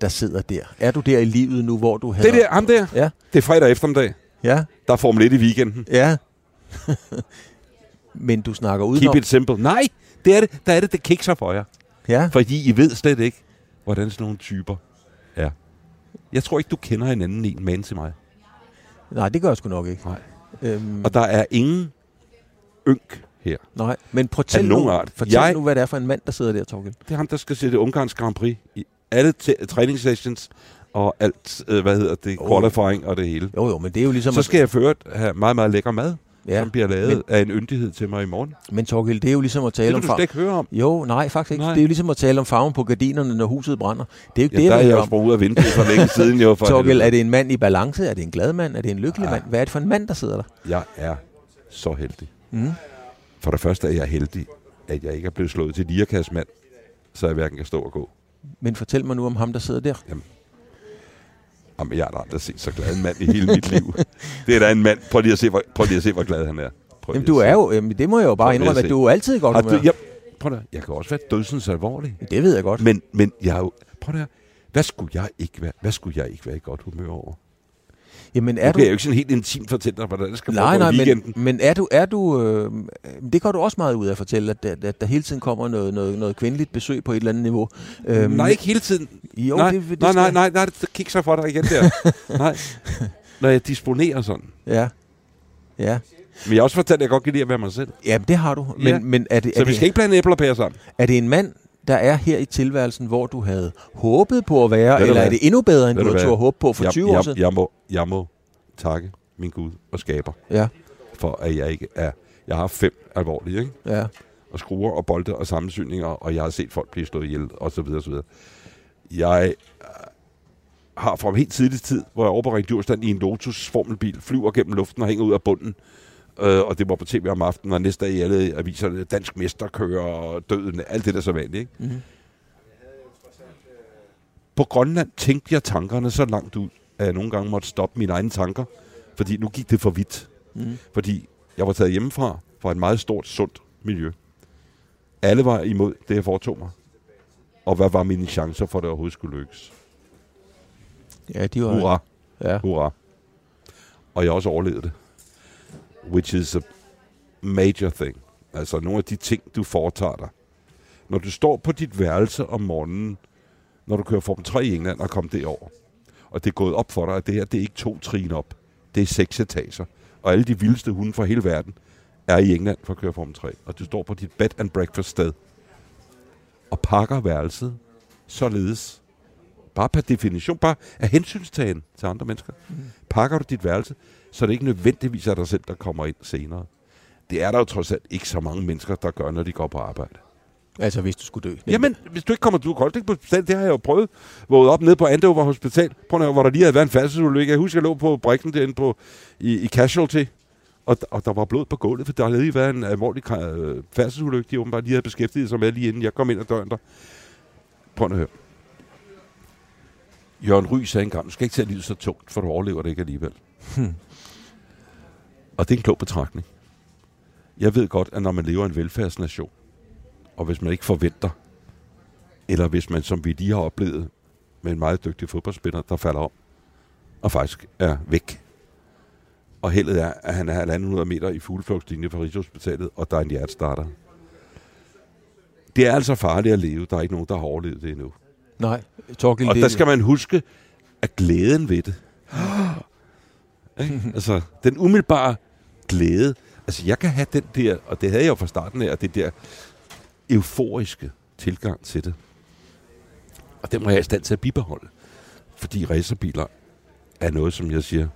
der sidder der? Er du der i livet nu, hvor du havde... Det der, ham der, Ja, det er fredag eftermiddag. ja, Der er Formel 1 i weekenden. ja. Men du snakker Keep udenom. it simple. Nej, det er det. Der er det, det kikser for jer. Ja, Fordi I ved slet ikke, hvordan sådan nogle typer er. Jeg tror ikke, du kender hinanden en mand til mig. Nej, det gør jeg sgu nok ikke. Nej. Øhm, Og der er ingen ynk her. nej, men fortæl, nu, art. fortæl Jeg- nu, hvad det er for en mand, der sidder der, Torgild. Det er ham, der skal sætte Ungarns Grand Prix i alle træningssessions og alt, øh, hvad hedder det, Oh. qualifying og det hele. Jo, jo, men det er jo ligesom... Så skal jeg for øvrigt have meget, meget lækker mad, ja, som bliver lavet men- af en yndighed til mig i morgen. men Torgild, det er jo ligesom at Det tale vil om... du far- slet ikke høre om. Jo, nej, faktisk ikke. Nej. Det er jo ligesom at tale om farven på gardinerne, når huset brænder. Det er jo ikke Ja, det, der er jeg jo sprunget ud af vinduet for længe siden. Jo, for Torgild, er det en mand i balance? Er det en glad mand? Er det en lykkelig Ja. mand? Hvad er det for en mand, der sidder der? Jeg er så heldig. Mm. For det første er jeg heldig, at jeg ikke er blevet slået til lirakassmand, så jeg hverken kan stå og gå. Men fortæl mig nu om ham, der sidder der. Jamen, jeg har da aldrig set så glad en mand i hele mit liv. Det er da en mand. Prøv lige at se, hvor, prøv lige at se, hvor glad han er. Prøv Jamen, du er jo... Jamen, det må jeg jo bare indrømme, at du er altid i godt humør. jeg, prøv da, jeg kan også være dødsens alvorlig. Det ved jeg godt. Men, men jeg er jo, prøv da, hvad skulle jeg ikke være, hvad skulle jeg ikke være i godt humør over? Jamen, Er nu du... kan jeg jo ikke sådan helt intimt fortælle dig, hvordan det skal Nej, nej, i weekenden. men, men er du... Er du øh, det går du også meget ud af at fortælle, at, at, at der hele tiden kommer noget, noget, noget kvindeligt besøg på et eller andet niveau. Øhm, nej, ikke hele tiden. Jo, nej, det, det nej, skal- nej, nej, nej, det kigger så for dig igen der. nej. Når jeg disponerer sådan. Ja. Ja. Men jeg har også fortalt, at jeg godt kan lide at være mig selv. Ja, det har du. Men, Ja. men er, det, Så er, vi det, skal ikke blande æbler og pærer sammen. er det en mand, der er her i tilværelsen, hvor du havde håbet på at være, eller er hvad? det endnu bedre, end Ved du havde hvad? turde håbe på for jeg, 20 år siden? jeg, må, jeg må takke min Gud og skaber, Ja, for at jeg ikke er... Jeg har fem alvorlige, ikke? ja. og skruer og bolde og sammensyninger, og jeg har set folk blive slået ihjel, og så videre, og så videre. Jeg øh, har fra en helt tidlig tid, hvor jeg over på Djursland i en Lotus formelbil, flyver gennem luften og hænger ud af bunden, øh, og det var på tv om aftenen, og næste dag i alle aviser, dansk mesterkører og døden, alt det der så vanligt. Ikke? Mhm. På Grønland tænkte jeg tankerne så langt ud, at jeg nogle gange måtte stoppe mine egne tanker, fordi nu gik det for vidt. Mm. Fordi jeg var taget hjemmefra fra et meget stort, sundt miljø. Alle var imod det, jeg foretog mig. Og hvad var mine chancer for, at det overhovedet skulle lykkes? Ja, de var... Hurra, Ja. hurra. Og jeg også overlevet det. Which is a major thing. Altså nogle af de ting, du foretager dig. Når du står på dit værelse om morgenen, når du kører Formel 3 i England og kommer derover, og det er gået op for dig, at det her, det er ikke to trin op. Det er seks etager. Og alle de vildeste hunde fra hele verden er i England for at køre Formel 3. Og du står på dit bed and breakfast sted og pakker værelset således, bare per definition, bare af hensynstagen til andre mennesker, mm. pakker du dit værelse, så det ikke nødvendigvis er dig selv, der kommer ind senere. det er der jo trods alt ikke så mange mennesker, der gør, når de går på arbejde. Altså, hvis du skulle dø. Jamen, hvis du ikke kommer, du ikke på hospital, det har jeg jo prøvet. Våget op nede på Andover Hospital, prøv at, hvor der lige havde været en færdselsulykke. Jeg husker, jeg lå på brækken derinde på, i, i Casualty, og, og der var blod på gulvet, for der havde lige været en alvorlig øh, færdselsulykke, de åbenbart lige havde beskæftiget sig med, lige inden jeg kom ind ad døren der. Prøv at høre. Jørgen Ry sagde engang, du skal ikke tage livet så tungt, for du overlever det ikke alligevel. Hmm. Og det er en klog betragtning. Jeg ved godt, at når man lever i en velfærdsnation, og hvis man ikke forventer, eller hvis man, som vi lige har oplevet, med en meget dygtig fodboldspiller, der falder om, og faktisk er væk. Og heldet er, at han er 100 meter i fugleflugtslinje fra Rigshospitalet, og der er en hjertestarter. Det er altså farligt at leve. Der er ikke nogen, der har overlevet det endnu. Nej, Torgild, Og det, der skal man huske, at glæden ved det. Ikke? altså, den umiddelbare glæde. Altså, jeg kan have den der, og det havde jeg jo fra starten af, det der euforiske tilgang til det. Og den må jeg i stand til at bibeholde. Fordi racerbiler er noget, som jeg siger,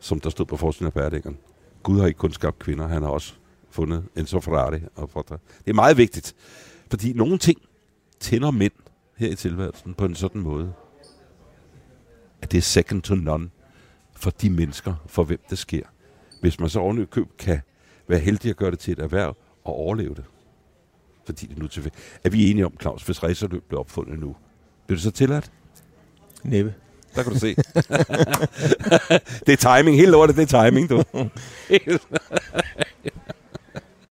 som der stod på forsiden af Bærdækkeren. Gud har ikke kun skabt kvinder, han har også fundet Enzo Ferrari. Og Fortra. det er meget vigtigt, fordi nogle ting tænder mænd her i tilværelsen på en sådan måde, at det er second to none for de mennesker, for hvem det sker. Hvis man så oven køb kan være heldig at gøre det til et erhverv og overleve det. Fordi det nu til Er vi enige om, Claus, hvis racerløb blev opfundet nu, bliver det så tilladt? Næppe. Der kan du se. det er timing. Helt lortet, det er timing, du.